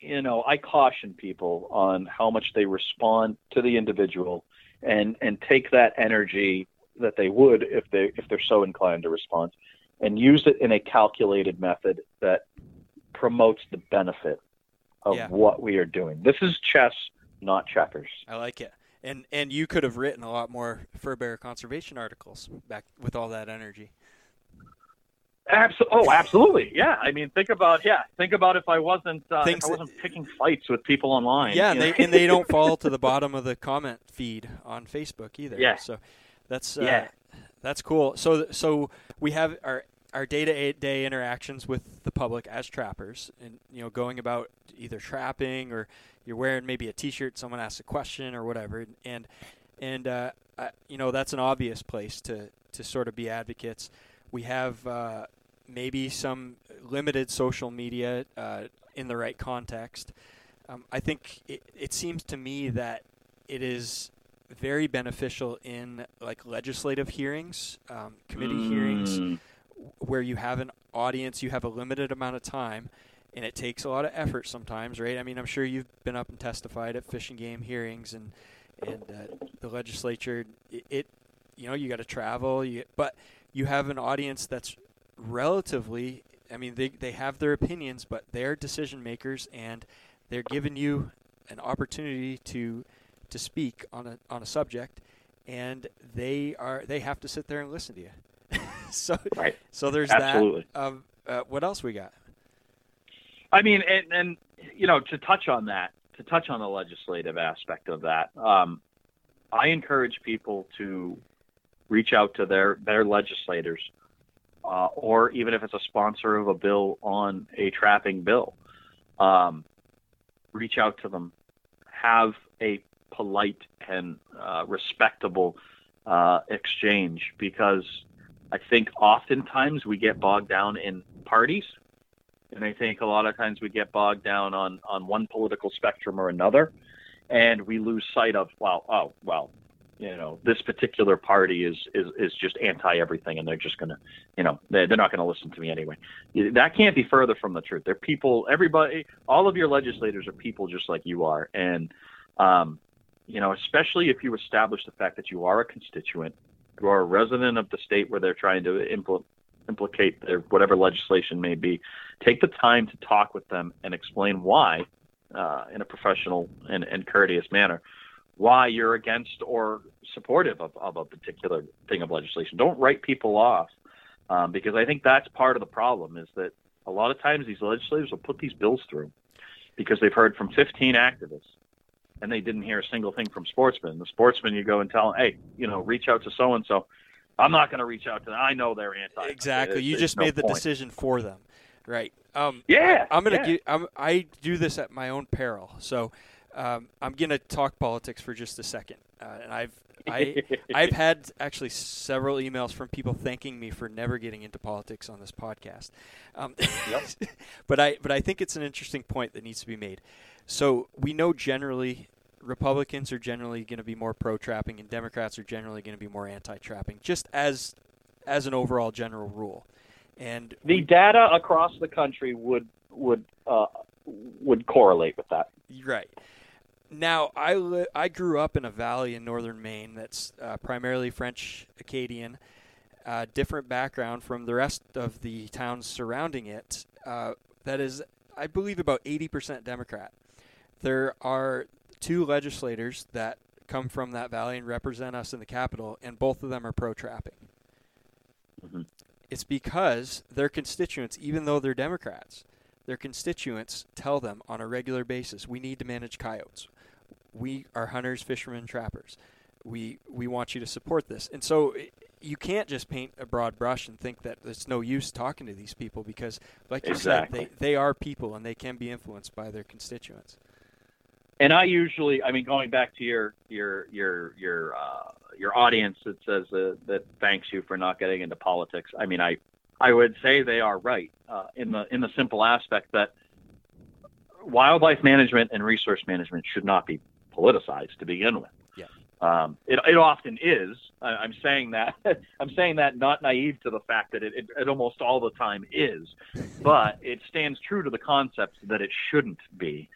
you know, I caution people on how much they respond to the individual and, and take that energy that they would if they if they're so inclined to respond, and use it in a calculated method that promotes the benefit of yeah. what we are doing. This is chess, not checkers. I like it. And and you could have written a lot more fur bear conservation articles back with all that energy. Absol- oh, absolutely. Yeah. I mean, think about yeah. Think about if I wasn't uh, if I wasn't picking fights with people online. Yeah, and they, and they don't fall to the bottom of the comment feed on Facebook either. Yeah. So that's uh, yeah. That's cool. So so we have our our day to day interactions with the public as trappers, and you know, going about either trapping or you're wearing maybe a T-shirt, someone asks a question or whatever, and and uh, I, you know that's an obvious place to to sort of be advocates. We have uh, maybe some limited social media uh, in the right context. Um, I think it, it seems to me that it is very beneficial in like legislative hearings, um, committee mm. hearings, where you have an audience, you have a limited amount of time, and it takes a lot of effort sometimes, right? I mean, I'm sure you've been up and testified at fish and game hearings, and and uh, the legislature. It, it, you know, you got to travel, you, but you have an audience that's relatively. I mean, they they have their opinions, but they're decision makers, and they're giving you an opportunity to to speak on a on a subject, and they are they have to sit there and listen to you. so right. so there's Absolutely. that. Um, uh, what else we got? I mean, and, and you know, to touch on that, to touch on the legislative aspect of that, um, I encourage people to reach out to their their legislators, uh, or even if it's a sponsor of a bill on a trapping bill, um, reach out to them, have a polite and uh, respectable uh, exchange because I think oftentimes we get bogged down in parties. And I think a lot of times we get bogged down on, on one political spectrum or another. And we lose sight of, well, oh, well, you know, this particular party is, is, is just anti everything and they're just to, you know, they're, they're not to listen to me anyway. That can't be further from the truth. They're people, everybody, all of your legislators are people just like you are. And, um, you know, especially if you establish the fact that you are a constituent, you are a resident of the state where they're trying to impl- implicate their whatever legislation may be, take the time to talk with them and explain why, uh, in a professional and, and courteous manner, why you're against or supportive of, of a particular thing of legislation. Don't write people off, um, because I think that's part of the problem is that a lot of times these legislators will put these bills through because they've heard from 15 activists and they didn't hear a single thing from sportsmen. The sportsmen, you go and tell them, hey, you know, reach out to so and so. I'm not going to reach out to them. I know they're anti. Exactly. You There's just no made the point. decision for them, right? Um, Yeah, I, am gonna yeah. I'm, I do this at my own peril. So um, I'm gonna talk politics for just a second, uh, and I've I I've had actually several emails from people thanking me for never getting into politics on this podcast. Um, but I but I think it's an interesting point that needs to be made. So we know generally Republicans are generally going to be more pro-trapping, and Democrats are generally going to be more anti-trapping, just as as an overall general rule. And the data across the country would would uh, would correlate with that. Right. Now, I, li- I grew up in a valley in northern Maine that's uh, primarily French Acadian, uh, different background from the rest of the towns surrounding it. Uh, that is, I believe, about 80% Democrat. There are two legislators that come from that valley and represent us in the capital, and both of them are pro trapping. Mm-hmm. It's because their constituents, even though they're Democrats, their constituents tell them on a regular basis, we need to manage coyotes. We are hunters, fishermen, trappers. We we want you to support this. And so you can't just paint a broad brush and think that it's no use talking to these people because like you Exactly. said, they, they are people and they can be influenced by their constituents. And I usually, I mean, going back to your your your your uh, your audience that says uh, that thanks you for not getting into politics. I mean, I I would say they are right uh, in the in the simple aspect that wildlife management and resource management should not be politicized to begin with. Yeah. Um, it, it often is. I, I'm saying that. I'm saying that not naive to the fact that it, it, it almost all the time is, but it stands true to the concept that it shouldn't be,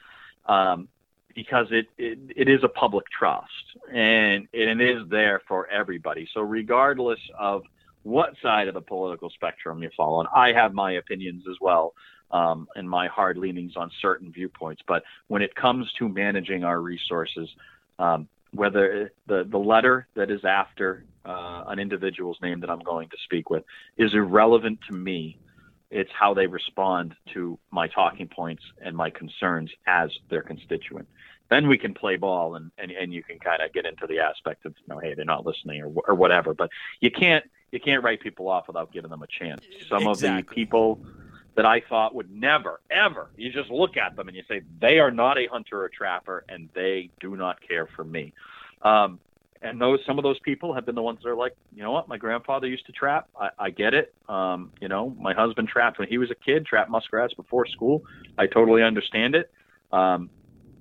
um, because it, it it is a public trust and it is there for everybody. So regardless of what side of the political spectrum you fall on, I have my opinions as well. Um, and my hard leanings on certain viewpoints, but when it comes to managing our resources, um, whether the, the letter that is after uh, an individual's name that I'm going to speak with is irrelevant to me. It's how they respond to my talking points and my concerns as their constituent. Then we can play ball and, and, and you can kind of get into the aspect of, you know, hey, they're not listening or, or whatever. But you can't you can't write people off without giving them a chance. Some of the people that I thought would never, ever. You just look at them and you say they are not a hunter or trapper, and they do not care for me. Um, and those some of those people have been the ones that are like, you know what, my grandfather used to trap. I, I get it. Um, you know, my husband trapped when he was a kid, trapped muskrats before school. I totally understand it. Um,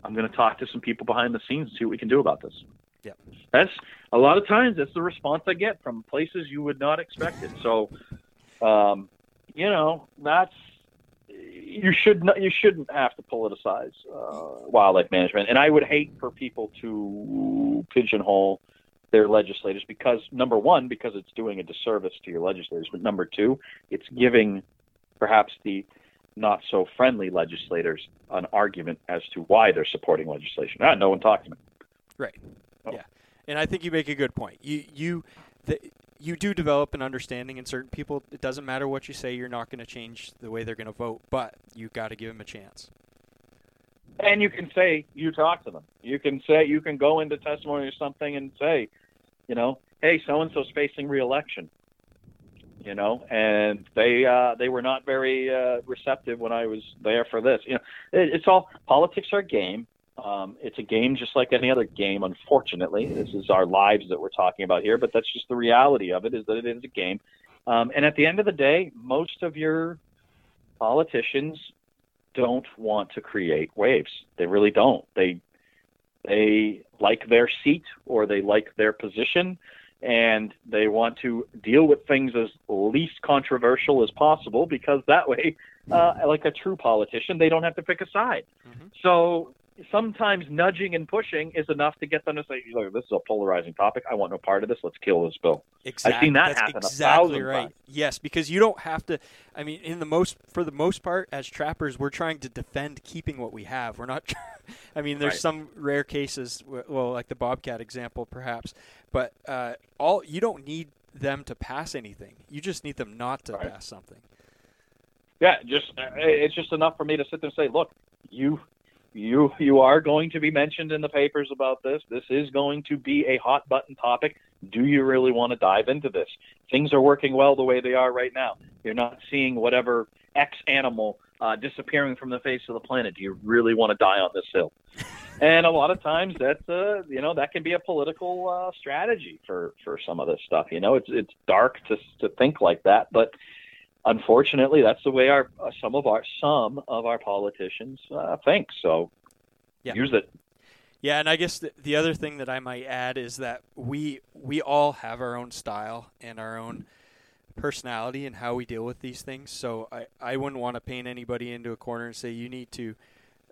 I'm going to talk to some people behind the scenes and see what we can do about this. Yep. That's a lot of times that's the response I get from places you would not expect it. So, um, you know, that's you should not, you shouldn't have to politicize uh, wildlife management. And I would hate for people to pigeonhole their legislators because number one, because it's doing a disservice to your legislators, but number two, it's giving perhaps the not so friendly legislators an argument as to why they're supporting legislation. Ah, no one talked to me. Right. Oh. Yeah. And I think you make a good point. You you the, you do develop an understanding in certain people. It doesn't matter what you say, you're not going to change the way they're going to vote, but you've got to give them a chance. And you can say you talk to them. You can say you can go into testimony or something and say, you know, hey, so and so's facing reelection. You know, and they uh, they were not very uh, receptive when I was there for this. You know, it, it's all politics are game. Um, it's a game just like any other game. Unfortunately, this is our lives that we're talking about here, but that's just the reality of it. Is that it is a game. Um, and at the end of the day, most of your politicians don't want to create waves. They really don't. They they like their seat or they like their position and they want to deal with things as least controversial as possible because that way uh, like a true politician they don't have to pick a side. So sometimes nudging and pushing is enough to get them to say, "Look, this is a polarizing topic. I want no part of this. Let's kill this bill." Exactly. I've seen that That's happen exactly right. times. Yes, because you don't have to. I mean, in the most for the most part, as trappers, we're trying to defend keeping what we have. We're not. I mean, there's Right. some rare cases, well, like the bobcat example, perhaps, but uh, all you don't need them to pass anything. You just need them not to pass something. Yeah, just uh, it's just enough for me to sit there and say, look, you you you are going to be mentioned in the papers about this. This is going to be a hot button topic. Do you really want to dive into this? Things are working well the way they are right now. You're not seeing whatever X animal uh, disappearing from the face of the planet. Do you really want to die on this hill? and a lot of times that's uh you know that can be a political uh, strategy for for some of this stuff. You know, it's it's dark to to think like that, but unfortunately, that's the way our uh, some of our some of our politicians uh, think. So Yeah. use it. Yeah, and I guess the, the other thing that I might add is that we we all have our own style and our own personality and how we deal with these things. So I, I wouldn't want to paint anybody into a corner and say you need to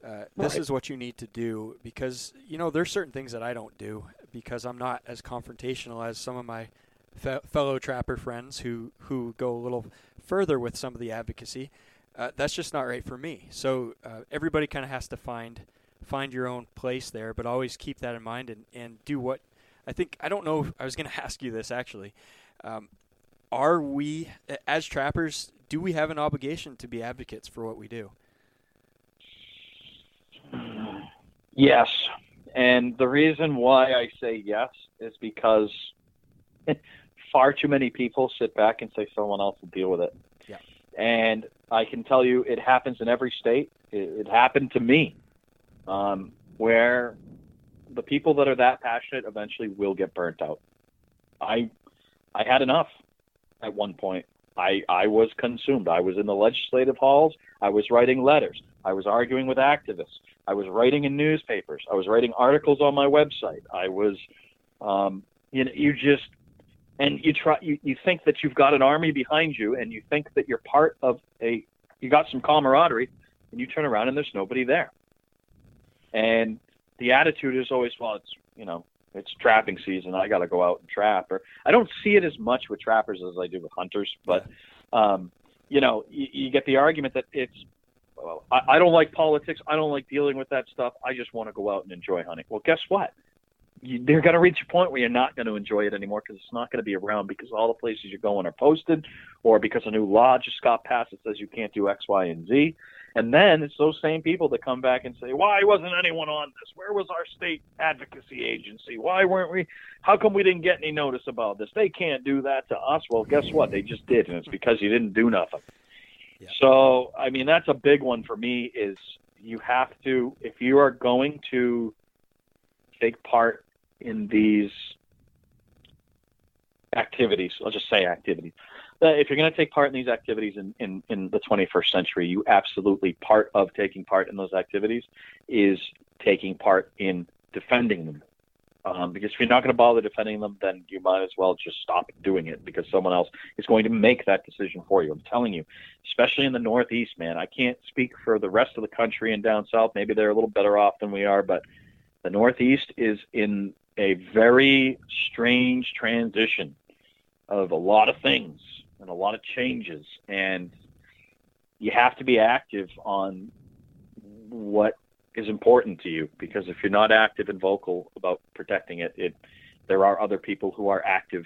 uh, this Right. is what you need to do because you know there's certain things that I don't do because I'm not as confrontational as some of my fe- fellow trapper friends who who go a little further with some of the advocacy. Uh, that's just not right for me. So uh, everybody kind of has to find find your own place there, but always keep that in mind and, and do what I think. I don't know. If, I was going to ask you this actually. Um, are we, as trappers, do we have an obligation to be advocates for what we do? Yes. And the reason why I say yes is because far too many people sit back and say someone else will deal with it. Yeah. And I can tell you it happens in every state. It, it happened to me um, where the people that are that passionate eventually will get burnt out. I I had enough at one point. I, I was consumed. I was in the legislative halls. I was writing letters. I was arguing with activists. I was writing in newspapers. I was writing articles on my website. I was, um, you know, you just, and you try, you, you think that you've got an army behind you and you think that you're part of a, you got some camaraderie and you turn around and there's nobody there. And the attitude is always, well, it's, you know, it's trapping season. I got to go out and trap. Or I don't see it as much with trappers as I do with hunters, but, um, you know, you, you get the argument that it's, well, I, I don't like politics. I don't like dealing with that stuff. I just want to go out and enjoy hunting. Well, guess what? You, they're going to reach a point where you're not going to enjoy it anymore because it's not going to be around because all the places you're going are posted or because a new law just got passed that says you can't do X, Y, and Z. And then it's those same people that come back and say, why wasn't anyone on this? Where was our state advocacy agency? Why weren't we? How come we didn't get any notice about this? They can't do that to us. Well, guess what? They just did, and it's because you didn't do nothing. So, I mean, that's a big one for me is you have to, if you are going to take part in these activities, I'll just say activities. Uh, if you're going to take part in these activities in, in, in the 21st century, you absolutely, part of taking part in those activities is taking part in defending them. Um, because if you're not going to bother defending them, then you might as well just stop doing it because someone else is going to make that decision for you. I'm telling you, especially in the Northeast, man. I can't speak for the rest of the country and down south. Maybe they're a little better off than we are, but the Northeast is in a very strange transition of a lot of things and a lot of changes, and you have to be active on what is important to you because if you're not active and vocal about protecting it, it there are other people who are active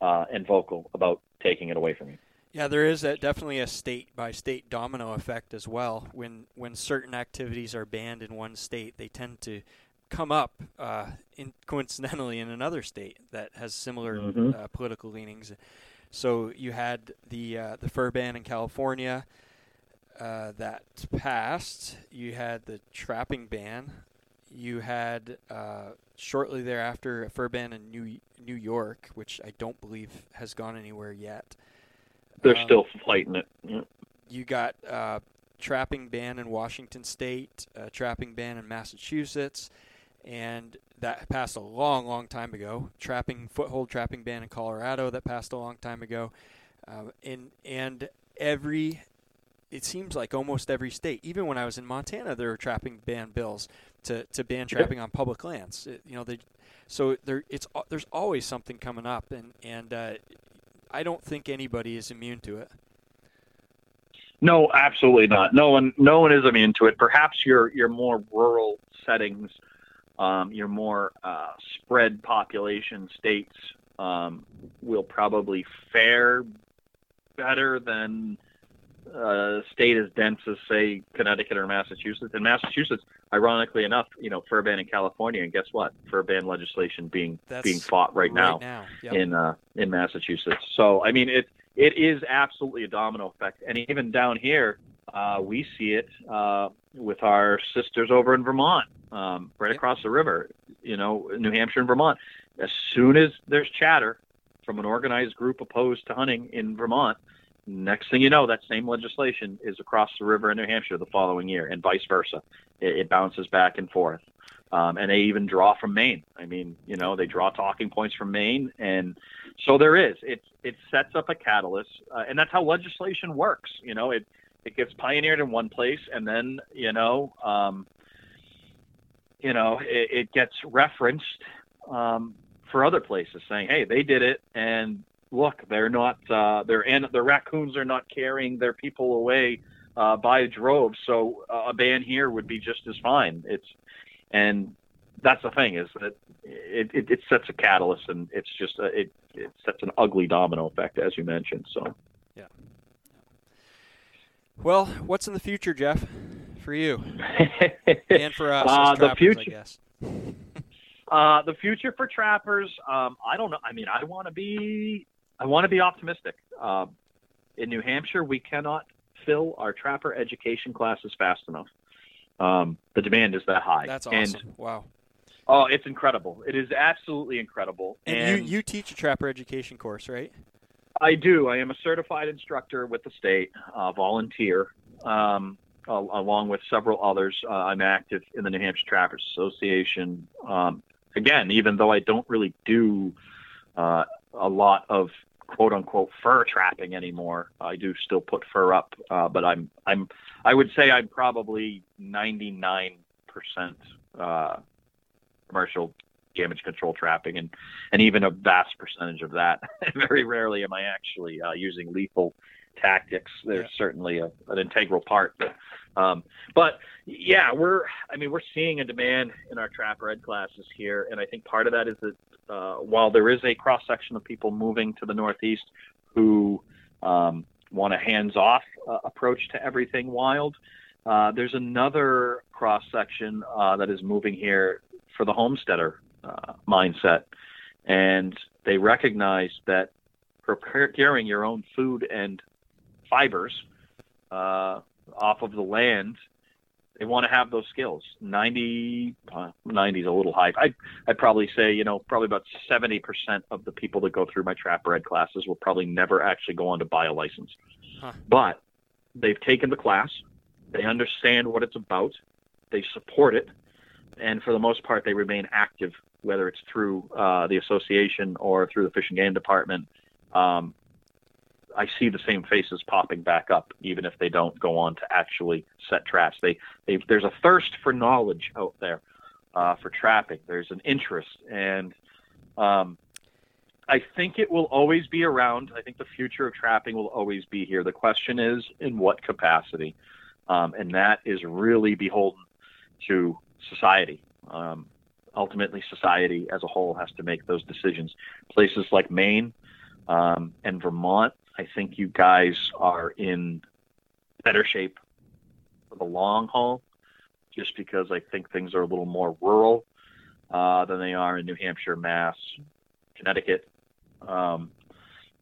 uh, and vocal about taking it away from you. Yeah, there is a, definitely a state by state domino effect as well. When when certain activities are banned in one state, they tend to come up uh, in, coincidentally in another state that has similar Mhm. uh, political leanings. So you had the uh, the fur ban in California uh, that passed. You had the trapping ban. You had uh, shortly thereafter a fur ban in New New York, which I don't believe has gone anywhere yet. They're Um, still fighting it. Yeah. You got uh, trapping ban in Washington State, trapping ban in Massachusetts, and that passed a long, long time ago. Trapping foothold trapping ban in Colorado that passed a long time ago, um, and and every it seems like almost every state, even when I was in Montana, there were trapping ban bills to, to ban trapping on public lands. It- you know, they so there it's there's always something coming up, and and uh, I don't think anybody is immune to it. No, absolutely not. No one, no one is immune to it. Perhaps your your more rural settings, um, your more uh, spread population states um, will probably fare better than a state as dense as say Connecticut or Massachusetts. And Massachusetts, ironically enough, you know, fur ban in California, and guess what? Fur ban legislation being That's being fought right, now, now. Yep. in uh, in Massachusetts. So I mean, it it is absolutely a domino effect, and even down here, uh, we see it uh, with our sisters over in Vermont, um, right across the river. You know, New Hampshire and Vermont. As soon as there's chatter from an organized group opposed to hunting in Vermont, next thing you know, that same legislation is across the river in New Hampshire the following year, and vice versa. It, it bounces back and forth. Um, and they even draw from Maine. I mean, you know, they draw talking points from Maine, and so there is. It it sets up a catalyst, uh, and that's how legislation works. You know, it it gets pioneered in one place, and then you know, um, you know, it, it gets referenced um, for other places, saying, "Hey, they did it," and look, they're not. Uh, their and the raccoons are not carrying their people away uh, by droves, so uh, a ban here would be just as fine. It's and that's the thing is that it, it, it sets a catalyst, and it's just a, it it sets an ugly domino effect, as you mentioned. So. Well, what's in the future, Jeff, for you and for us? Uh, the trappers, I future- guess. Uh, the future for trappers, um, I don't know. I mean, I want to be, I want to be optimistic. Uh, in New Hampshire, we cannot fill our trapper education classes fast enough. Um, the demand is that high. That's And awesome. wow. oh, it's incredible. It is absolutely incredible. And, you, you teach a trapper education course, right? I do. I am a certified instructor with the state, uh, volunteer, um, al- along with several others. Uh, I'm active in the New Hampshire Trappers Association. Um, again, even though I don't really do uh, a lot of quote unquote fur trapping anymore, I do still put fur up. Uh, but I'm I'm I would say I'm probably 99 percent uh, commercial damage control trapping and and even a vast percentage of that. Very rarely am I actually uh, using lethal tactics. They're Yeah. certainly a, an integral part. But, um, but yeah, we're I mean we're seeing a demand in our trapper ed classes here, and I think part of that is that uh, while there is a cross section of people moving to the Northeast who um, want a hands-off uh, approach to everything wild. Uh, there's another cross section uh, that is moving here for the homesteader uh, mindset, and they recognize that preparing your own food and fibers uh, off of the land, they want to have those skills. 90, uh, 90 is a little high. I'd, I'd probably say, you know, probably about 70% of the people that go through my trapper ed classes will probably never actually go on to buy a license. Huh. But they've taken the class, they understand what it's about, they support it, and for the most part, they remain active, whether it's through uh, the association or through the fish and game department. Um, I see the same faces popping back up, even if they don't go on to actually set traps. They, they there's a thirst for knowledge out there uh, for trapping. There's an interest, and um, I think it will always be around. I think the future of trapping will always be here. The question is in what capacity, um, and that is really beholden to society. Um, ultimately, society as a whole has to make those decisions. Places like Maine um, and Vermont, I think you guys are in better shape for the long haul, just because I think things are a little more rural uh, than they are in New Hampshire, Mass, Connecticut. Um,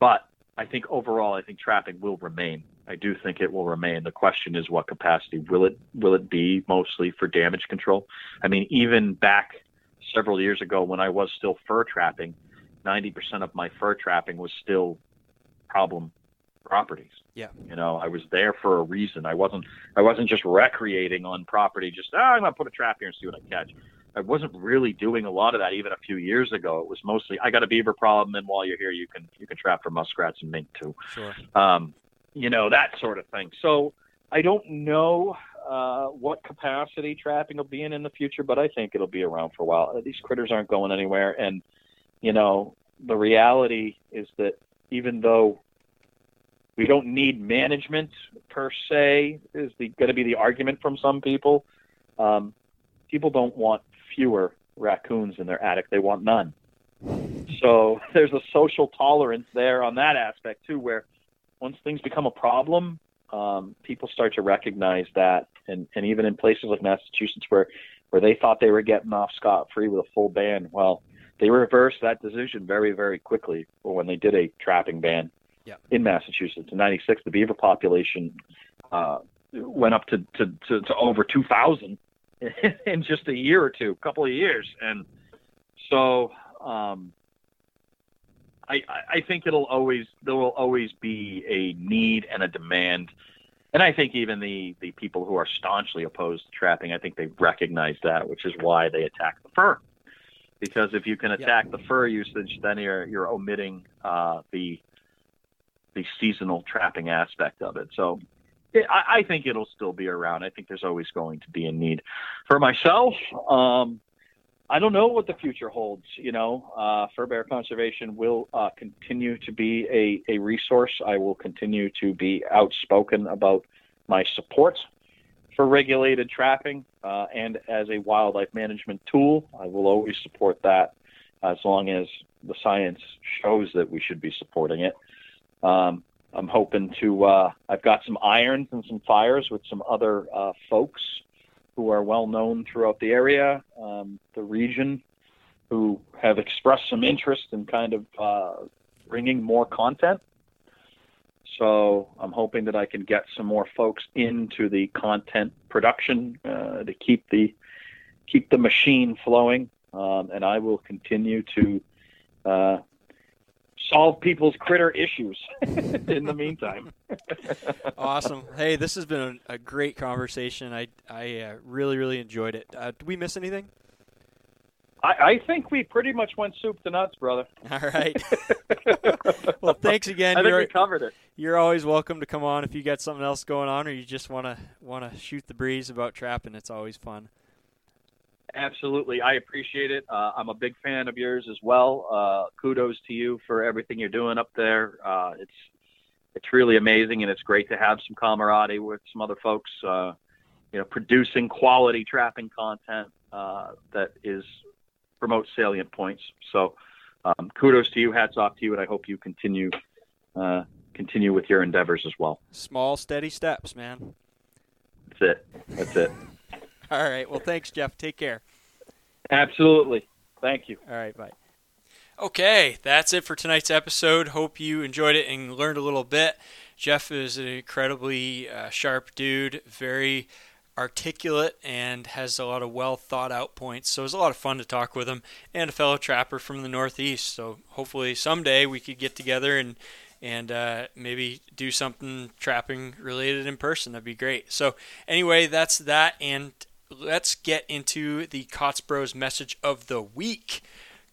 but I think overall, I think trapping will remain. I do think it will remain. The question is what capacity will it will it be mostly for damage control? I mean, even back several years ago when I was still fur trapping, 90% of my fur trapping was still problem properties. Yeah. You know, I was there for a reason. I wasn't I wasn't just recreating on property just oh, I'm going to put a trap here and see what I catch. I wasn't really doing a lot of that even a few years ago. It was mostly I got a beaver problem and while you're here you can you can trap for muskrats and mink too Sure. um, you know, that sort of thing. So I don't know uh, what capacity trapping will be in in the future, but I think it'll be around for a while. These critters aren't going anywhere, and you know, the reality is that even though we don't need management per se, is going to be the argument from some people. Um, people don't want fewer raccoons in their attic; they want none. So there's a social tolerance there on that aspect too, where once things become a problem, um, people start to recognize that, and, and even in places like Massachusetts where where they thought they were getting off scot free with a full ban, well, they reversed that decision very very quickly when they did a trapping ban Yeah. in Massachusetts in '96. The beaver population uh, went up to to, to, to over 2,000 in just a year or two, a couple of years, and so. Um, I, I- think it'll always there will always be a need and a demand, and I think even the the people who are staunchly opposed to trapping, I think they recognize that, which is why they attack the fur. Because if you can attack the fur usage, then you're you're omitting uh, the the seasonal trapping aspect of it. So it, I, I think it'll still be around. I think there's always going to be a need. For myself, um, I don't know what the future holds. You know, uh, fur bear conservation will uh, continue to be a, a resource. I will continue to be outspoken about my support for regulated trapping uh, and as a wildlife management tool. I will always support that as long as the science shows that we should be supporting it. Um, I'm hoping to. Uh, I've got some irons and some fires with some other uh, folks who are well known throughout the area, um, the region, who have expressed some interest in kind of uh, bringing more content. So I'm hoping that I can get some more folks into the content production uh, to keep the keep the machine flowing, um, and I will continue to uh, solve people's critter issues in the meantime. awesome. Hey, this has been a, great conversation. I I uh, really really enjoyed it. Uh, did we miss anything? I, I think we pretty much went soup to nuts, brother. All right. well, thanks again. I think You're- we covered it. You're always welcome to come on if you got something else going on, or you just want to want to shoot the breeze about trapping. It's always fun. Absolutely, I appreciate it. Uh, I'm a big fan of yours as well. Uh, kudos to you for everything you're doing up there. Uh, it's it's really amazing, and it's great to have some camaraderie with some other folks. Uh, you know, producing quality trapping content uh, that is promotes salient points. So, um, kudos to you. Hats off to you, and I hope you continue uh, continue with your endeavors as well. Small, steady steps, man. That's it. That's it. All right. Well, thanks, Jeff. Take care. Absolutely. Thank you. All right. Bye. Okay, that's it for tonight's episode. Hope you enjoyed it and learned a little bit. Jeff is an incredibly uh, sharp dude, very articulate, and has a lot of well thought out points. So it was a lot of fun to talk with him and a fellow trapper from the Northeast. So hopefully someday we could get together and and uh, maybe do something trapping related in person. That'd be great. So anyway, that's that, and let's get into the Kaatz Bros message of the week.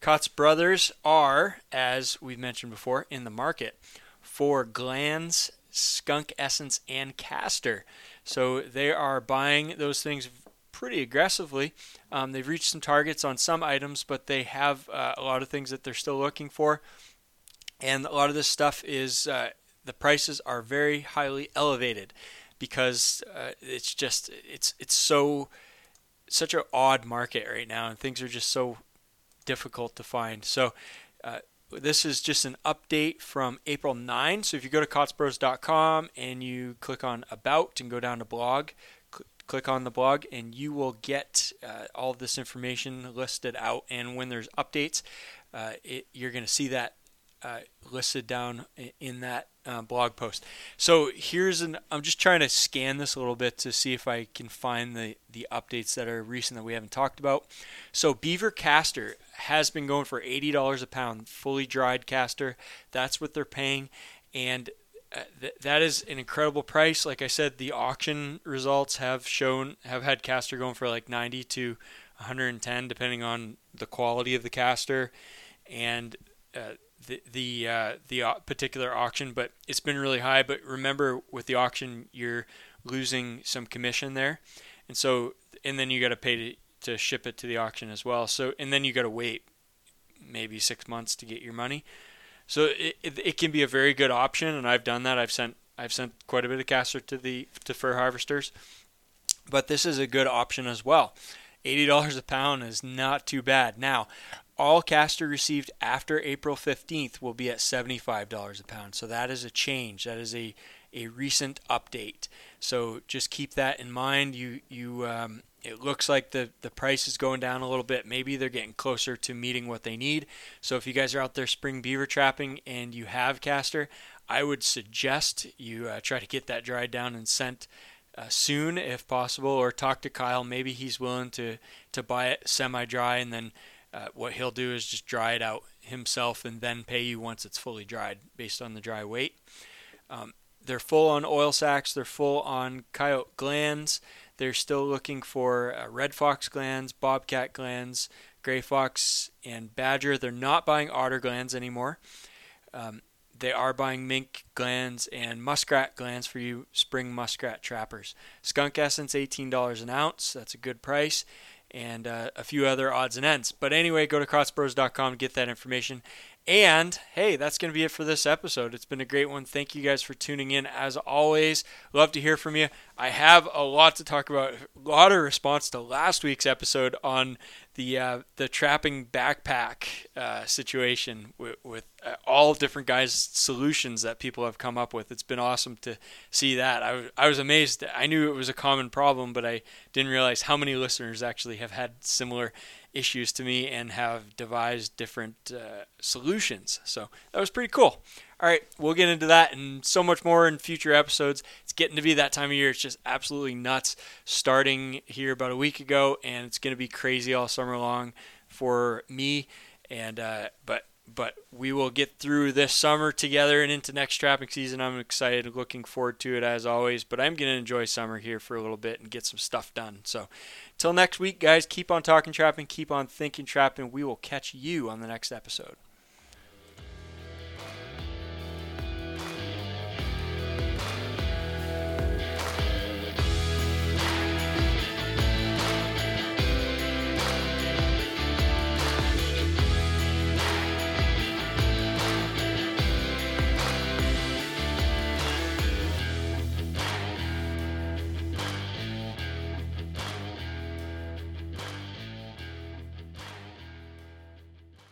Kaatz Brothers are, as we've mentioned before, in the market for glands, skunk essence, and castor. So they are buying those things pretty aggressively. Um, they've reached some targets on some items, but they have uh, a lot of things that they're still looking for. And a lot of this stuff is uh, the prices are very highly elevated because uh, it's just it's it's so such an odd market right now, and things are just so difficult to find. So uh, this is just an update from April 9. So if you go to kaatzbros.com and you click on About and go down to Blog, cl- click on the blog, and you will get uh, all of this information listed out. And when there's updates, uh, it, you're going to see that uh, listed down in that uh, blog post. So here's an. I'm just trying to scan this a little bit to see if I can find the the updates that are recent that we haven't talked about. So beaver castor has been going for eighty dollars a pound, fully dried castor. That's what they're paying, and uh, th- that is an incredible price. Like I said, the auction results have shown have had castor going for like 90 to 110, depending on the quality of the castor, and uh, the the uh, the particular auction. But it's been really high. But remember, with the auction, you're losing some commission there, and so and then you got to pay to ship it to the auction as well. So and then you got to wait maybe six months to get your money. So it, it, it can be a very good option, and I've done that. I've sent I've sent quite a bit of castor to the to fur harvesters, but this is a good option as well. Eighty dollars a pound is not too bad. Now, all castor received after April 15th will be at $75 a pound. So that is a change. That is a, a recent update. So just keep that in mind. You you um, it looks like the the price is going down a little bit. Maybe they're getting closer to meeting what they need. So if you guys are out there spring beaver trapping and you have castor, I would suggest you uh, try to get that dried down and sent uh, soon if possible, or talk to Kyle. Maybe he's willing to to buy it semi-dry, and then uh, what he'll do is just dry it out himself and then pay you once it's fully dried based on the dry weight. Um, they're full on oil sacs. They're full on coyote glands. They're still looking for uh, red fox glands, bobcat glands, gray fox, and badger. They're not buying otter glands anymore. Um, they are buying mink glands and muskrat glands for you spring muskrat trappers. Skunk essence, $18 an ounce. That's a good price. And uh, a few other odds and ends. But anyway, go to kaatzbros.com to get that information. And hey, that's going to be it for this episode. It's been a great one. Thank you guys for tuning in. As always, love to hear from you. I have a lot to talk about. A lot of response to last week's episode on the uh, the trapping backpack uh, situation with, with uh, all different guys' solutions that people have come up with. It's been awesome to see that. I, w- I was amazed. I knew it was a common problem, but I didn't realize how many listeners actually have had similar issues to me and have devised different uh, solutions. So that was pretty cool. All right, we'll get into that and so much more in future episodes. It's getting to be that time of year. It's just absolutely nuts. Starting here about a week ago, and it's going to be crazy all summer long for me. And uh, but but we will get through this summer together and into next trapping season. I'm excited, looking forward to it as always. But I'm going to enjoy summer here for a little bit and get some stuff done. So, till next week, guys, keep on talking trapping, keep on thinking trapping. We will catch you on the next episode.